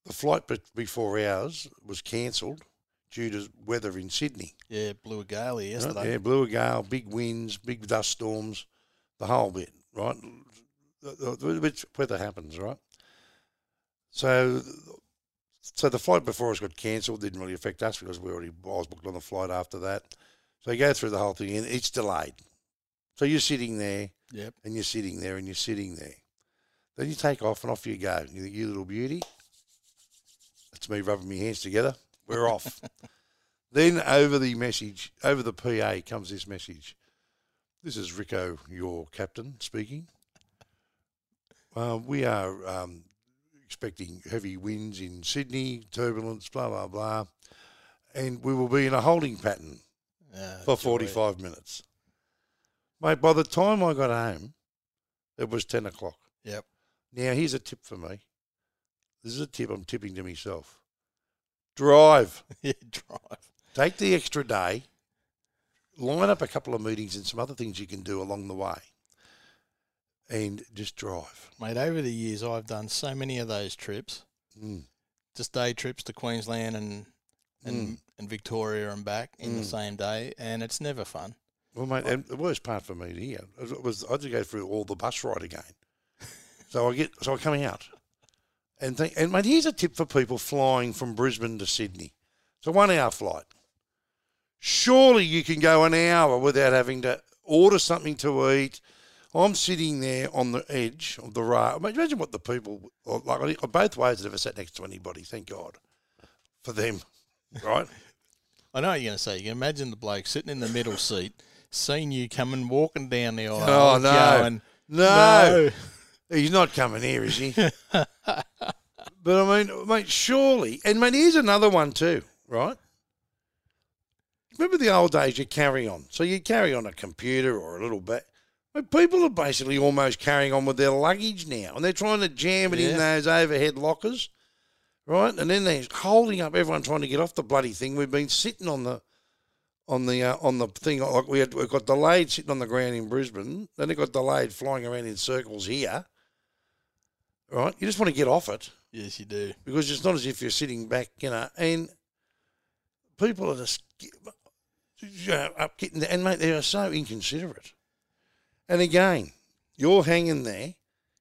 The flight before ours was cancelled due to weather in Sydney. Yeah, blew a gale here Right? yesterday. Yeah, blew a gale, big winds, big dust storms, the whole bit, right? Which weather happens, right? So, so the flight before us got cancelled. Didn't really affect us because we already I was booked on the flight after that. So you go through the whole thing and it's delayed. So you're sitting there Yep. and you're sitting there and you're sitting there. Then you take off and off you go. You you little beauty. That's me rubbing my hands together. We're off. then over the message, over the PA comes this message. This is Ricko, your captain, speaking. Uh, we are um, expecting heavy winds in Sydney, turbulence, blah, blah, blah. And we will be in a holding pattern Uh, for joy. 45 minutes. Mate, by the time I got home, it was 10 o'clock. Yep. Now, here's a tip for me. This is a tip I'm tipping to myself. Drive. yeah, drive. Take the extra day. Line up a couple of meetings and some other things you can do along the way. And just drive. Mate, over the years, I've done so many of those trips, Mm. just day trips to Queensland and and, and Victoria and back in the Mm. same day, and it's never fun. Well, mate, and the worst part for me here was I had to go through all the bus ride again. So I get, so I come out, and think, and mate, here's a tip for people flying from Brisbane to Sydney. It's a one-hour flight. Surely you can go an hour without having to order something to eat. I'm sitting there on the edge of the rail. Mate, Imagine what the people like. Both ways, I've never sat next to anybody. Thank God for them, right? I know what you're going to say. You can imagine the bloke sitting in the middle seat, seeing you coming walking down the aisle. Oh, no. going, No, he's not coming here, is he? but I mean, mate, surely, and mate, here's another one too, right? Remember the old days? You carry on, so you carry on a computer or a little bit. Mate, people are basically almost carrying on with their luggage now, and they're trying to jam it in those overhead lockers, right? And then they're holding up everyone trying to get off the bloody thing. We've been sitting on the on the uh, on the thing like we had we got delayed sitting on the ground in Brisbane. Then it got delayed flying around in circles here. Right, you just want to get off it Yes, you do. because it's not as if you're sitting back, you know. And people are just you know, up getting and mate, they are so inconsiderate. And again, you're hanging there.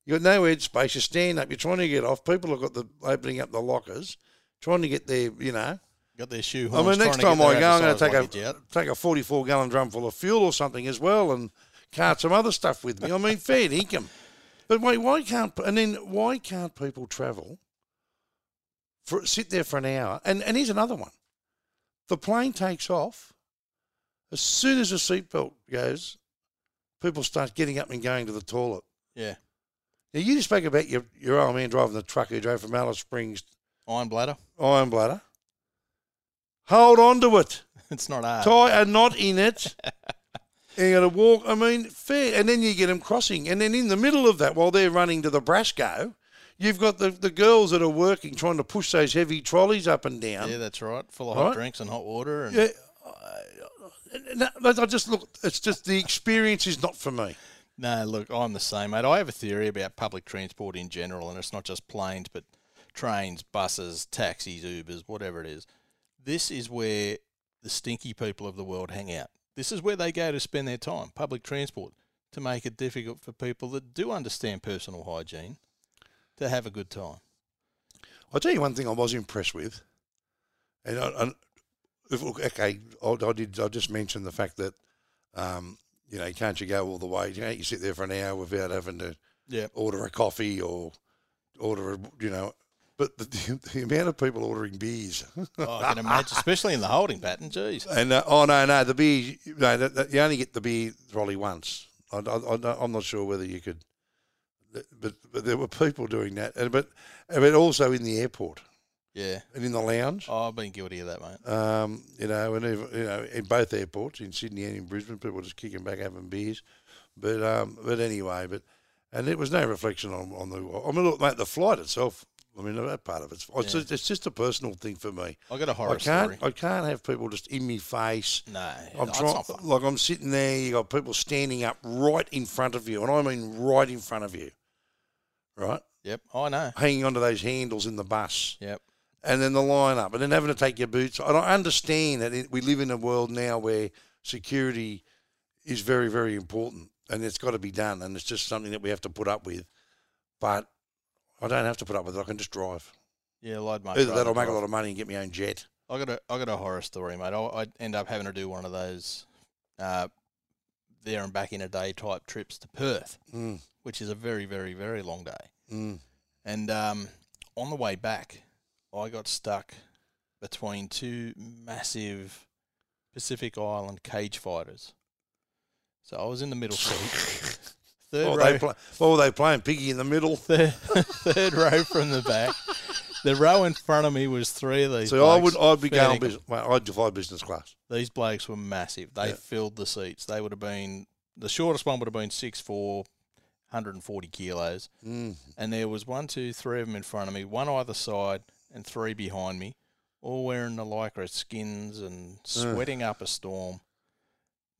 you've got no head space. You stand up. You're trying to get off. People have got the opening up the lockers, trying to get their, you know. Got their shoe I mean, next time I go, I'm going to take a out. take a 44 gallon drum full of fuel or something as well, and cart some other stuff with me. I mean, fair dinkum. But wait, why can't and then why can't people travel for sit there for an hour? And and here's another one: the plane takes off. As soon as the seatbelt goes, people start getting up and going to the toilet. Yeah. Now you just spoke about your your old man driving the truck who drove from Alice Springs, Iron bladder. Iron Bladder. Hold on to it. It's not hard. tie a knot in it. and you got to walk. I mean, fair. And then you get them crossing. And then in the middle of that, while they're running to the Brasco, you've got the, the girls that are working trying to push those heavy trolleys up and down. yeah, that's right. Full of Right. hot drinks and hot water. And Yeah. I, I just look. It's just the experience is not for me. No, look, I'm the same, mate. I have a theory about public transport in general, and it's not just planes, but trains, buses, taxis, Ubers, whatever it is. This is where the stinky people of the world hang out. This is where they go to spend their time, public transport, to make it difficult for people that do understand personal hygiene to have a good time. I'll tell you one thing I was impressed with. And, I, look, okay, I, I did. I just mentioned the fact that, um, you know, can't you go all the way? You know, you sit there for an hour without having to Yeah. order a coffee or order a, you know, but the, the, amount of people ordering beers. Oh, I can imagine, especially in the holding pattern. Jeez. and uh, oh no, no, the beer, no, that, that, you only get the beer trolley once. I, am not sure whether you could, but but there were people doing that, and but but also in the airport Yeah. and in the lounge. Oh, I've been guilty of that, mate. Um, you know, and even, you know, in both airports, in Sydney and in Brisbane, people were just kicking back having beers. But um, but anyway, but and it was no reflection on, on the. I mean, look, mate, the flight itself. I mean, that part of it's it's, Yeah. just, it's just a personal thing for me. I got a horror I can't story. I can't have people just in me face. No, I'm that's trying like I'm sitting there. You got people standing up right in front of you, and I mean right in front of you, right, Yep, I know. hanging onto those handles in the bus Yep. and then the line up, and then having to take your boots. And I understand that it, we live in a world now where security is very, very important, and it's got to be done, and it's just something that we have to put up with. But I don't have to put up with it. I can just drive. Yeah, I'd much Either that rather or make a lot of money and get my own jet. I got a I got a horror story, mate. I I end up having to do one of those uh, there and back in a day type trips to Perth, Mm, which is a very very very long day. mm. And um, on the way back, I got stuck between two massive Pacific Island cage fighters. So I was in the middle seat, third What, were row, they play, what were they playing? Piggy in the middle. third, third row from the back. The row in front of me was three of these. So I would, I'd be going business. Well, I'd fly business class. These blokes were massive. They Yeah. filled the seats. They would have been the shortest one would have been six four, 140 kilos, Mm. and there was one, two, three of them in front of me, one either side, and three behind me, all wearing the lycra skins and sweating up a storm.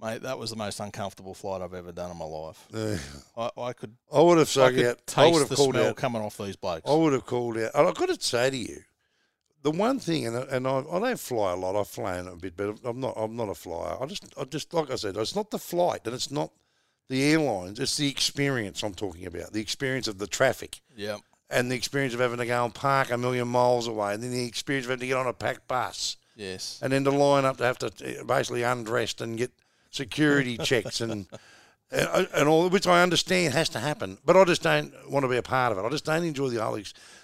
Mate, that was the most uncomfortable flight I've ever done in my life. Uh, I, I could, I would have I sucked could out. I would have the called smell out. coming off these blokes. I would have called out. And I've got to say to you, the one thing, and and I, I don't fly a lot. I've flown a bit, but I'm not. I'm not a flyer. I just, I just like I said, it's not the flight, and it's not the airlines. It's the experience I'm talking about. The experience of the traffic, yeah, and the experience of having to go and park a million miles away, and then the experience of having to get on a packed bus, yes, and then to line up to have to eh, basically undressed and get security checks and. And, and all, which I understand has to happen, but I just don't want to be a part of it. I just don't enjoy the whole,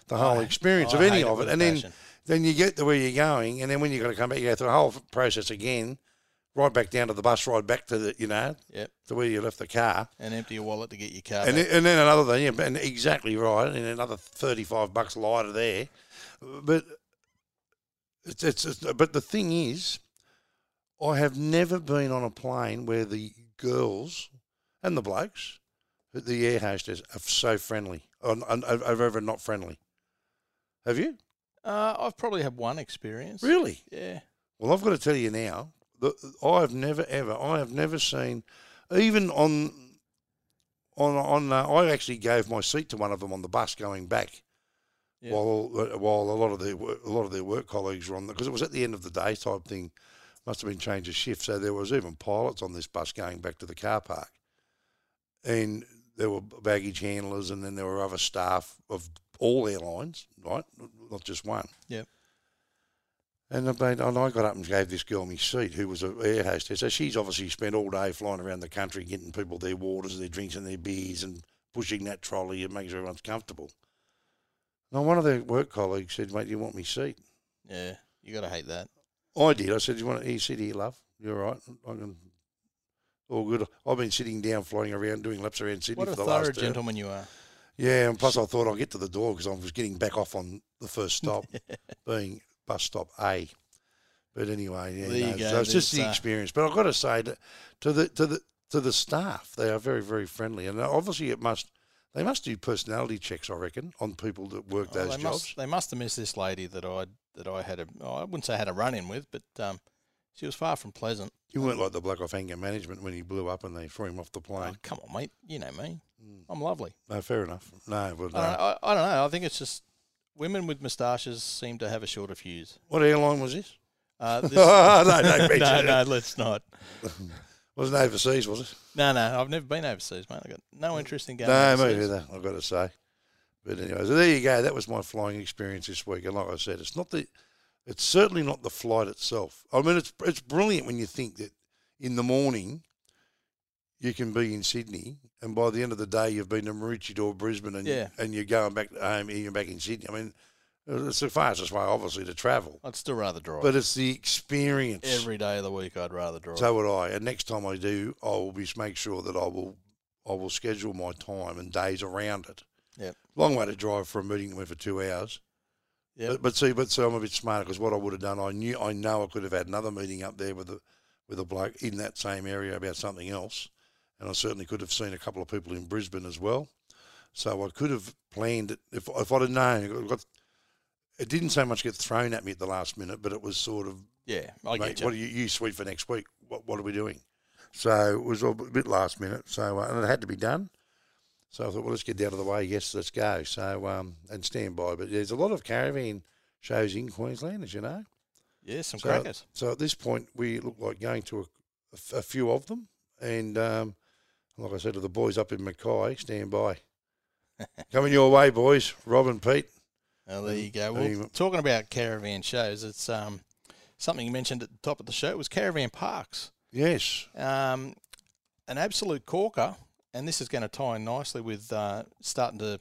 the whole I- experience I of any of it. And then, passion. then you get to where you're going, and then when you've got to come back, you go through the whole process again, right back down to the bus ride back to the you know Yep. to where you left the car. And empty your wallet to get your car. And then, and then another thing, yeah, and exactly right, and another thirty-five bucks lighter there. But it's, it's, it's but the thing is, I have never been on a plane where the girls and the blokes, the air hostess, are so friendly. Or, and are ever not friendly. Have you Uh, I've probably had one experience. really? Yeah. Well, I've got to tell you now that I've never ever, I have never seen, even on, on on. Uh, I actually gave my seat to one of them on the bus going back, Yeah. while uh, while a lot of their a lot of their work colleagues were on because it was at the end of the day type thing. Must have been change of shift, so there was even pilots on this bus going back to the car park, and there were baggage handlers, and then there were other staff of all airlines, right, not just one. Yep. And, been, and I got up and gave this girl my seat, who was an air hostess. So she's obviously spent all day flying around the country, getting people their waters, and their drinks, and their beers, and pushing that trolley and making sure everyone's comfortable. Now, one of their work colleagues said, "Mate, do you want me seat?" Yeah. You got to hate that. I did. I said, "Do you want to eat sit here, love? You're all right. I can." All good. I've been sitting down, flying around, doing laps around Sydney What for a the thorough last. uh, gentleman you are. yeah, and plus I thought I'd get to the door because I was getting back off on the first stop, being bus stop A. But anyway, yeah, There you no, go. so it's just the uh, experience. But I've got to say that to the to the to the staff, they are very very friendly, and obviously it must they must do personality checks, I reckon, on people that work Oh, those they jobs. must they must have missed this lady that I that I had a oh, I wouldn't say I had a run in with, but um, she was far from pleasant. You weren't like the bloke off anger management when he blew up and they threw him off the Oh, plane. come on, mate. You know me. Mm. I'm lovely. No, fair enough. No, but no. I, don't, I, I don't know. I think it's just women with moustaches seem to have a shorter fuse. what airline was this? Uh, this, no, no, no, no, let's not. Wasn't overseas, was it? No, no, I've never been overseas, mate. I've got no interest in going. No, me overseas. neither. I've got to say. But anyway, so there you go. That was my flying experience this week. And like I said, it's not the, it's certainly not the flight itself. I mean, it's it's brilliant when you think that in the morning you can be in Sydney, and by the end of the day you've been to Maroochydore or Brisbane, and Yeah. and you're going back home, and you're back in Sydney. I mean, it's the fastest way, obviously, to travel. I'd still rather drive. But it's the experience. Every day of the week, I'd rather drive. So would I. And next time I do, I will be make sure that I will I will schedule my time and days around it. Yep. Long way to drive for a meeting that went for two hours. Yep. But, but see, but so I'm a bit smarter because what I would have done, I knew I know I could have had another meeting up there with a with a bloke in that same area about something else, and I certainly could have seen a couple of people in Brisbane as well. So I could have planned it if if I'd have known. Got, it didn't so much get thrown at me at the last minute, but it was sort of yeah, I mate, get you. what are you, you sweet for next week? What, what are we doing? So it was a bit last minute. So uh, and it had to be done. So I thought, well, let's get out of the way. Yes, let's go. So um, and stand by. But there's a lot of caravan shows in Queensland, as you know. yeah, some So, crackers. so at this point, we look like going to a few of them. And um, like I said to the boys up in Mackay, stand by. Coming your way, boys. Rob and Pete. Oh, there you go. Well, you- talking about caravan shows, it's um, something you mentioned at the top of the show was caravan parks. Yes. Um, an absolute corker, and this is going to tie in nicely with uh, starting to,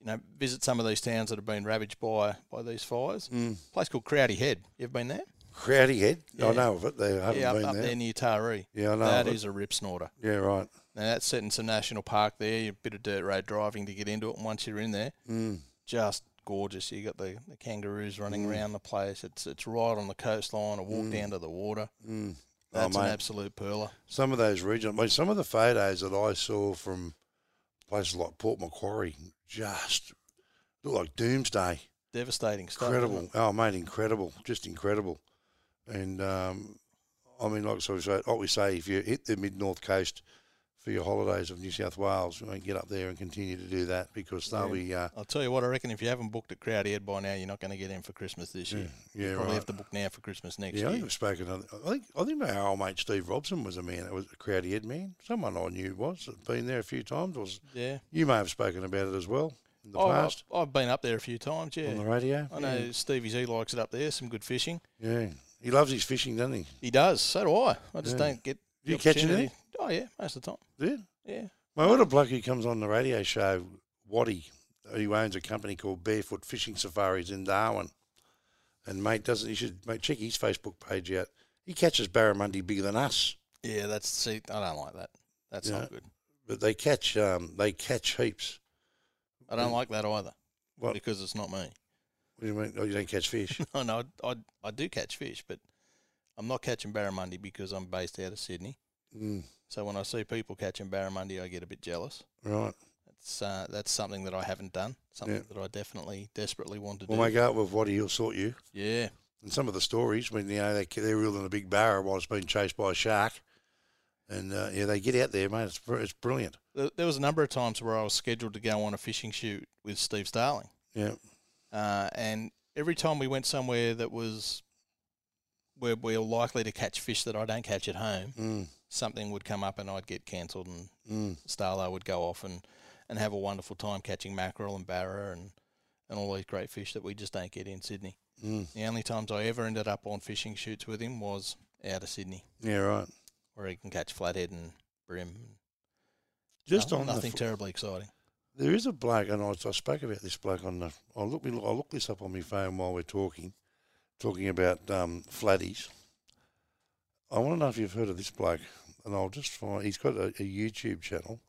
you know, visit some of these towns that have been ravaged by by these fires. Mm. place called Crowdy Head. You ever been there? Crowdy Head. I Yeah. know of it. They haven't yeah, up, been up there. there near Taree. Yeah, I know. That is a rip snorter. Yeah, right. Now that's set in some national park there. A bit of dirt road driving to get into it, and once you're in there, Mm. just gorgeous. You got the, the kangaroos running Mm. around the place. It's it's right on the coastline. A walk Mm. down to the water. Mm. That's oh, an absolute pearler. some of those regional, I mean, some of the photos that I saw from places like Port Macquarie, just look like doomsday. Devastating stuff. Incredible. Oh, mate, incredible. Just incredible. And, um, I mean, like so, so what we say, if you hit the mid north coast for your holidays of New South Wales, you know, get up there and continue to do that because they'll Yeah. be, uh, I'll tell you what. I reckon if you haven't booked at Crowdy Head by now, you're not going to get in for Christmas this yeah, year. yeah, Probably right. have to book now for Christmas next Yeah, I think year. we've spoken. I think I think our old mate Steve Robson was a man that was a crowdy head man. Someone I knew was been there a few times. Was Yeah. you may have spoken about it as well in the Oh, I've, past I've been up there a few times. Yeah. On the radio. I know Stevie Z likes it up there. Some good fishing. Yeah. he loves his fishing, doesn't he? He does. So do I. I just don't get. You the catch opportunity. anything? Oh yeah, most of the time. Yeah. Yeah. My other bloke who comes on the radio show, Waddy, who owns a company called Barefoot Fishing Safaris in Darwin. And mate doesn't you should mate check his Facebook page out. He catches barramundi bigger than us, Yeah, that's see, I don't like that. That's not good. but they catch um, they catch heaps. I don't like that either What? because it's not me. What do you mean? Oh, you don't catch fish? no, no, I, I, I do catch fish, but I'm not catching barramundi because I'm based out of Sydney. mm, So when I see people catching barramundi, I get a bit jealous. right. That's uh, that's something that I haven't done. Something Yeah. that I definitely desperately want to We'll do. make up with Waddy. He'll sort you. yeah, And some of the stories when you know they they're reeling a big barra while it's being chased by a shark, and uh, yeah, they get out there, mate. It's it's brilliant. there, there was a number of times where I was scheduled to go on a fishing shoot with Steve Starling, Yeah, uh, and every time we went somewhere that was where we're likely to catch fish that I don't catch at home, mm, something would come up and I'd get cancelled, and mm, Starlo would go off and, and have a wonderful time catching mackerel and barra and, and all these great fish that we just don't get in Sydney. mm. The only times I ever ended up on fishing shoots with him was out of Sydney, Yeah, right. where he can catch flathead and bream. Just No- on nothing terribly exciting. there is a bloke, and I, I spoke about this bloke on the. I'll look. I'll look this up on my phone while we're talking, talking about um, flatties. I want to know if you've heard of this bloke, and I'll just find. He's got a, a YouTube channel,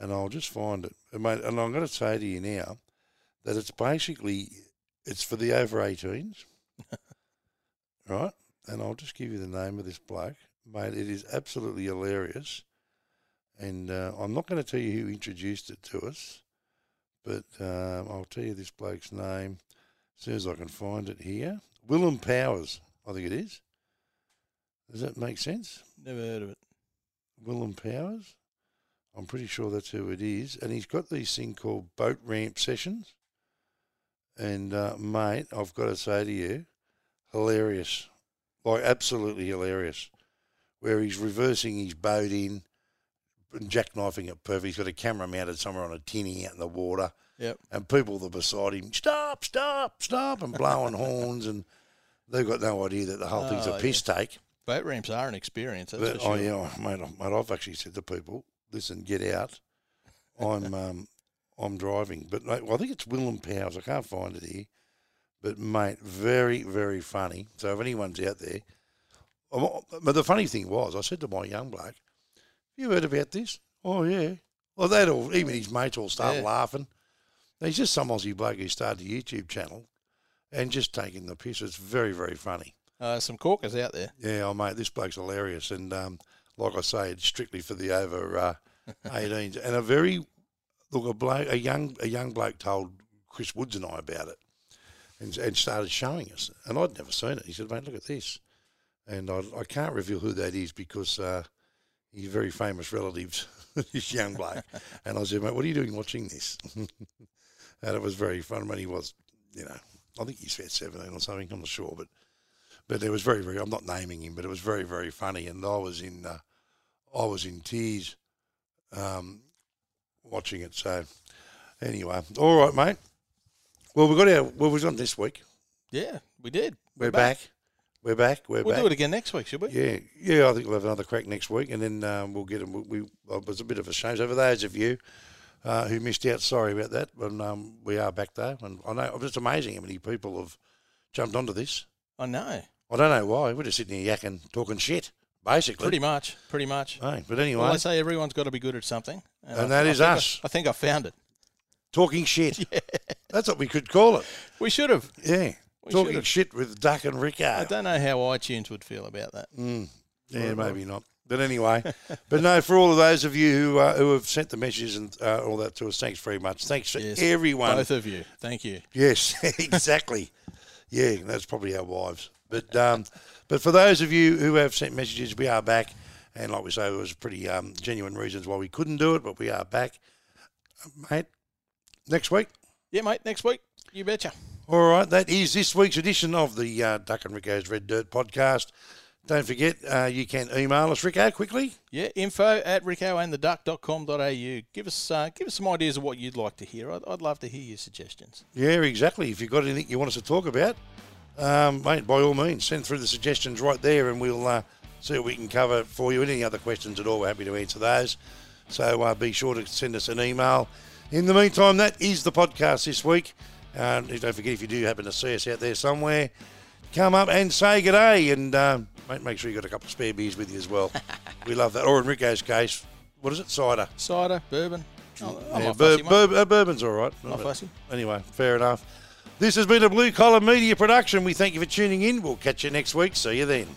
and I'll just find it. And, mate, and I'm going to say to you now that it's basically it's for the over 18s, right? And I'll just give you the name of this bloke, mate. It is absolutely hilarious, and uh, I'm not going to tell you who introduced it to us, but um, I'll tell you this bloke's name as soon as I can find it here. Willem Powers, I think it is. Does that make sense? Never heard of it. Willem Powers. I'm pretty sure that's who it is. And he's got these thing called boat ramp sessions. And uh, mate, I've got to say to you, hilarious, like absolutely hilarious. Where he's reversing his boat in, and jackknifing it perfect. He's got a camera mounted somewhere on a tinny out in the water. Yep. And people that are beside him, stop, stop, stop, and blowing horns, and they've got no idea that the whole thing's Oh, a piss take. Boat ramps are an experience. That's But, for sure. oh yeah, mate, mate, I've actually said to people, listen, get out. I'm um, I'm driving, but mate, well, I think it's Willem Powers. I can't find it here, but mate, very very funny. So if anyone's out there, I'm- but the funny thing was, I said to my young bloke, Have "You heard about this?" Oh yeah. Well, they'd all, even his mates all start Yeah. laughing. He's just some Aussie bloke who started a YouTube channel and just taking the piss. It's very very funny. Uh, some corkers out there. Yeah, oh mate, this bloke's hilarious, and um, like I say, it's strictly for the over uh, 18s, and a very look a bloke, a young a young bloke told Chris Woods and I about it, and, and started showing us, and I'd never seen it. He said, "Mate, look at this," and I, I can't reveal who that is because uh, he's very famous relatives, this young bloke, and I said, "Mate, what are you doing watching this?" and it was very fun. I mean, he was, you know, I think he's about 17 or something. I'm not sure, but but it was very, very. I'm not naming him, but it was very, very funny, and I was in, uh, I was in tears, um, watching it. So, anyway, all right, mate. Well, we got our. Well, we've this week. Yeah, we did. We're, back. We're back. We're We'll back. do it again next week, should we? Yeah, yeah. I think we'll have another crack next week, and then um, we'll get them. We, we it was a bit of a shame. So for those of you uh, who missed out, sorry about that. But um, we are back though, and I know it's amazing how many people have jumped onto this. I know. I don't know why. We're just sitting here yakking, talking shit, basically. Pretty much. Pretty much. Hey, but anyway, Well, I say everyone's got to be good at something. And I- that I is I- us. I think I found it. talking shit. yeah. That's what we could call it. We should have. Yeah. We talking should've. shit with Duck and Ricko. I don't know how iTunes would feel about that. Mm, yeah, maybe not. But anyway, but no, for all of those of you who uh, who have sent the messages and uh, all that to us, thanks very much. Thanks to Yes, everyone. Both of you. Thank you. Yes, exactly. yeah, that's probably our wives. But um, but for those of you who have sent messages, we are back, and like we say, it was pretty um, genuine reasons why we couldn't do it, but we are back, mate. Next week. Yeah, mate. Next week. You betcha. All right, that is this week's edition of the uh, Duck and Ricko's Red Dirt podcast. Don't forget, uh, you can email us, Ricko, quickly. Yeah, info at ricoandtheduck.com.au. Give us uh, give us some ideas of what you'd like to hear. I'd, I'd love to hear your suggestions. Yeah, exactly. If you've got anything you want us to talk about, um, mate, by all means, send through the suggestions right there and we'll uh, see what we can cover for you. Any other questions at all, we're happy to answer those. So uh, be sure to send us an email. In the meantime, that is the podcast this week. Uh, don't forget, if you do happen to see us out there somewhere, come up and say good day and um, Make, make sure you got a couple of spare beers with you as well. we love that. Or in Ricko's case, what is it? Cider. Cider, bourbon. Oh, Yeah, bur- fussy, bur- uh, bourbon's all right. Not fussy. Anyway, fair enough. This has been a Blue Collar Media production. We thank you for tuning in. We'll catch you next week. See you then.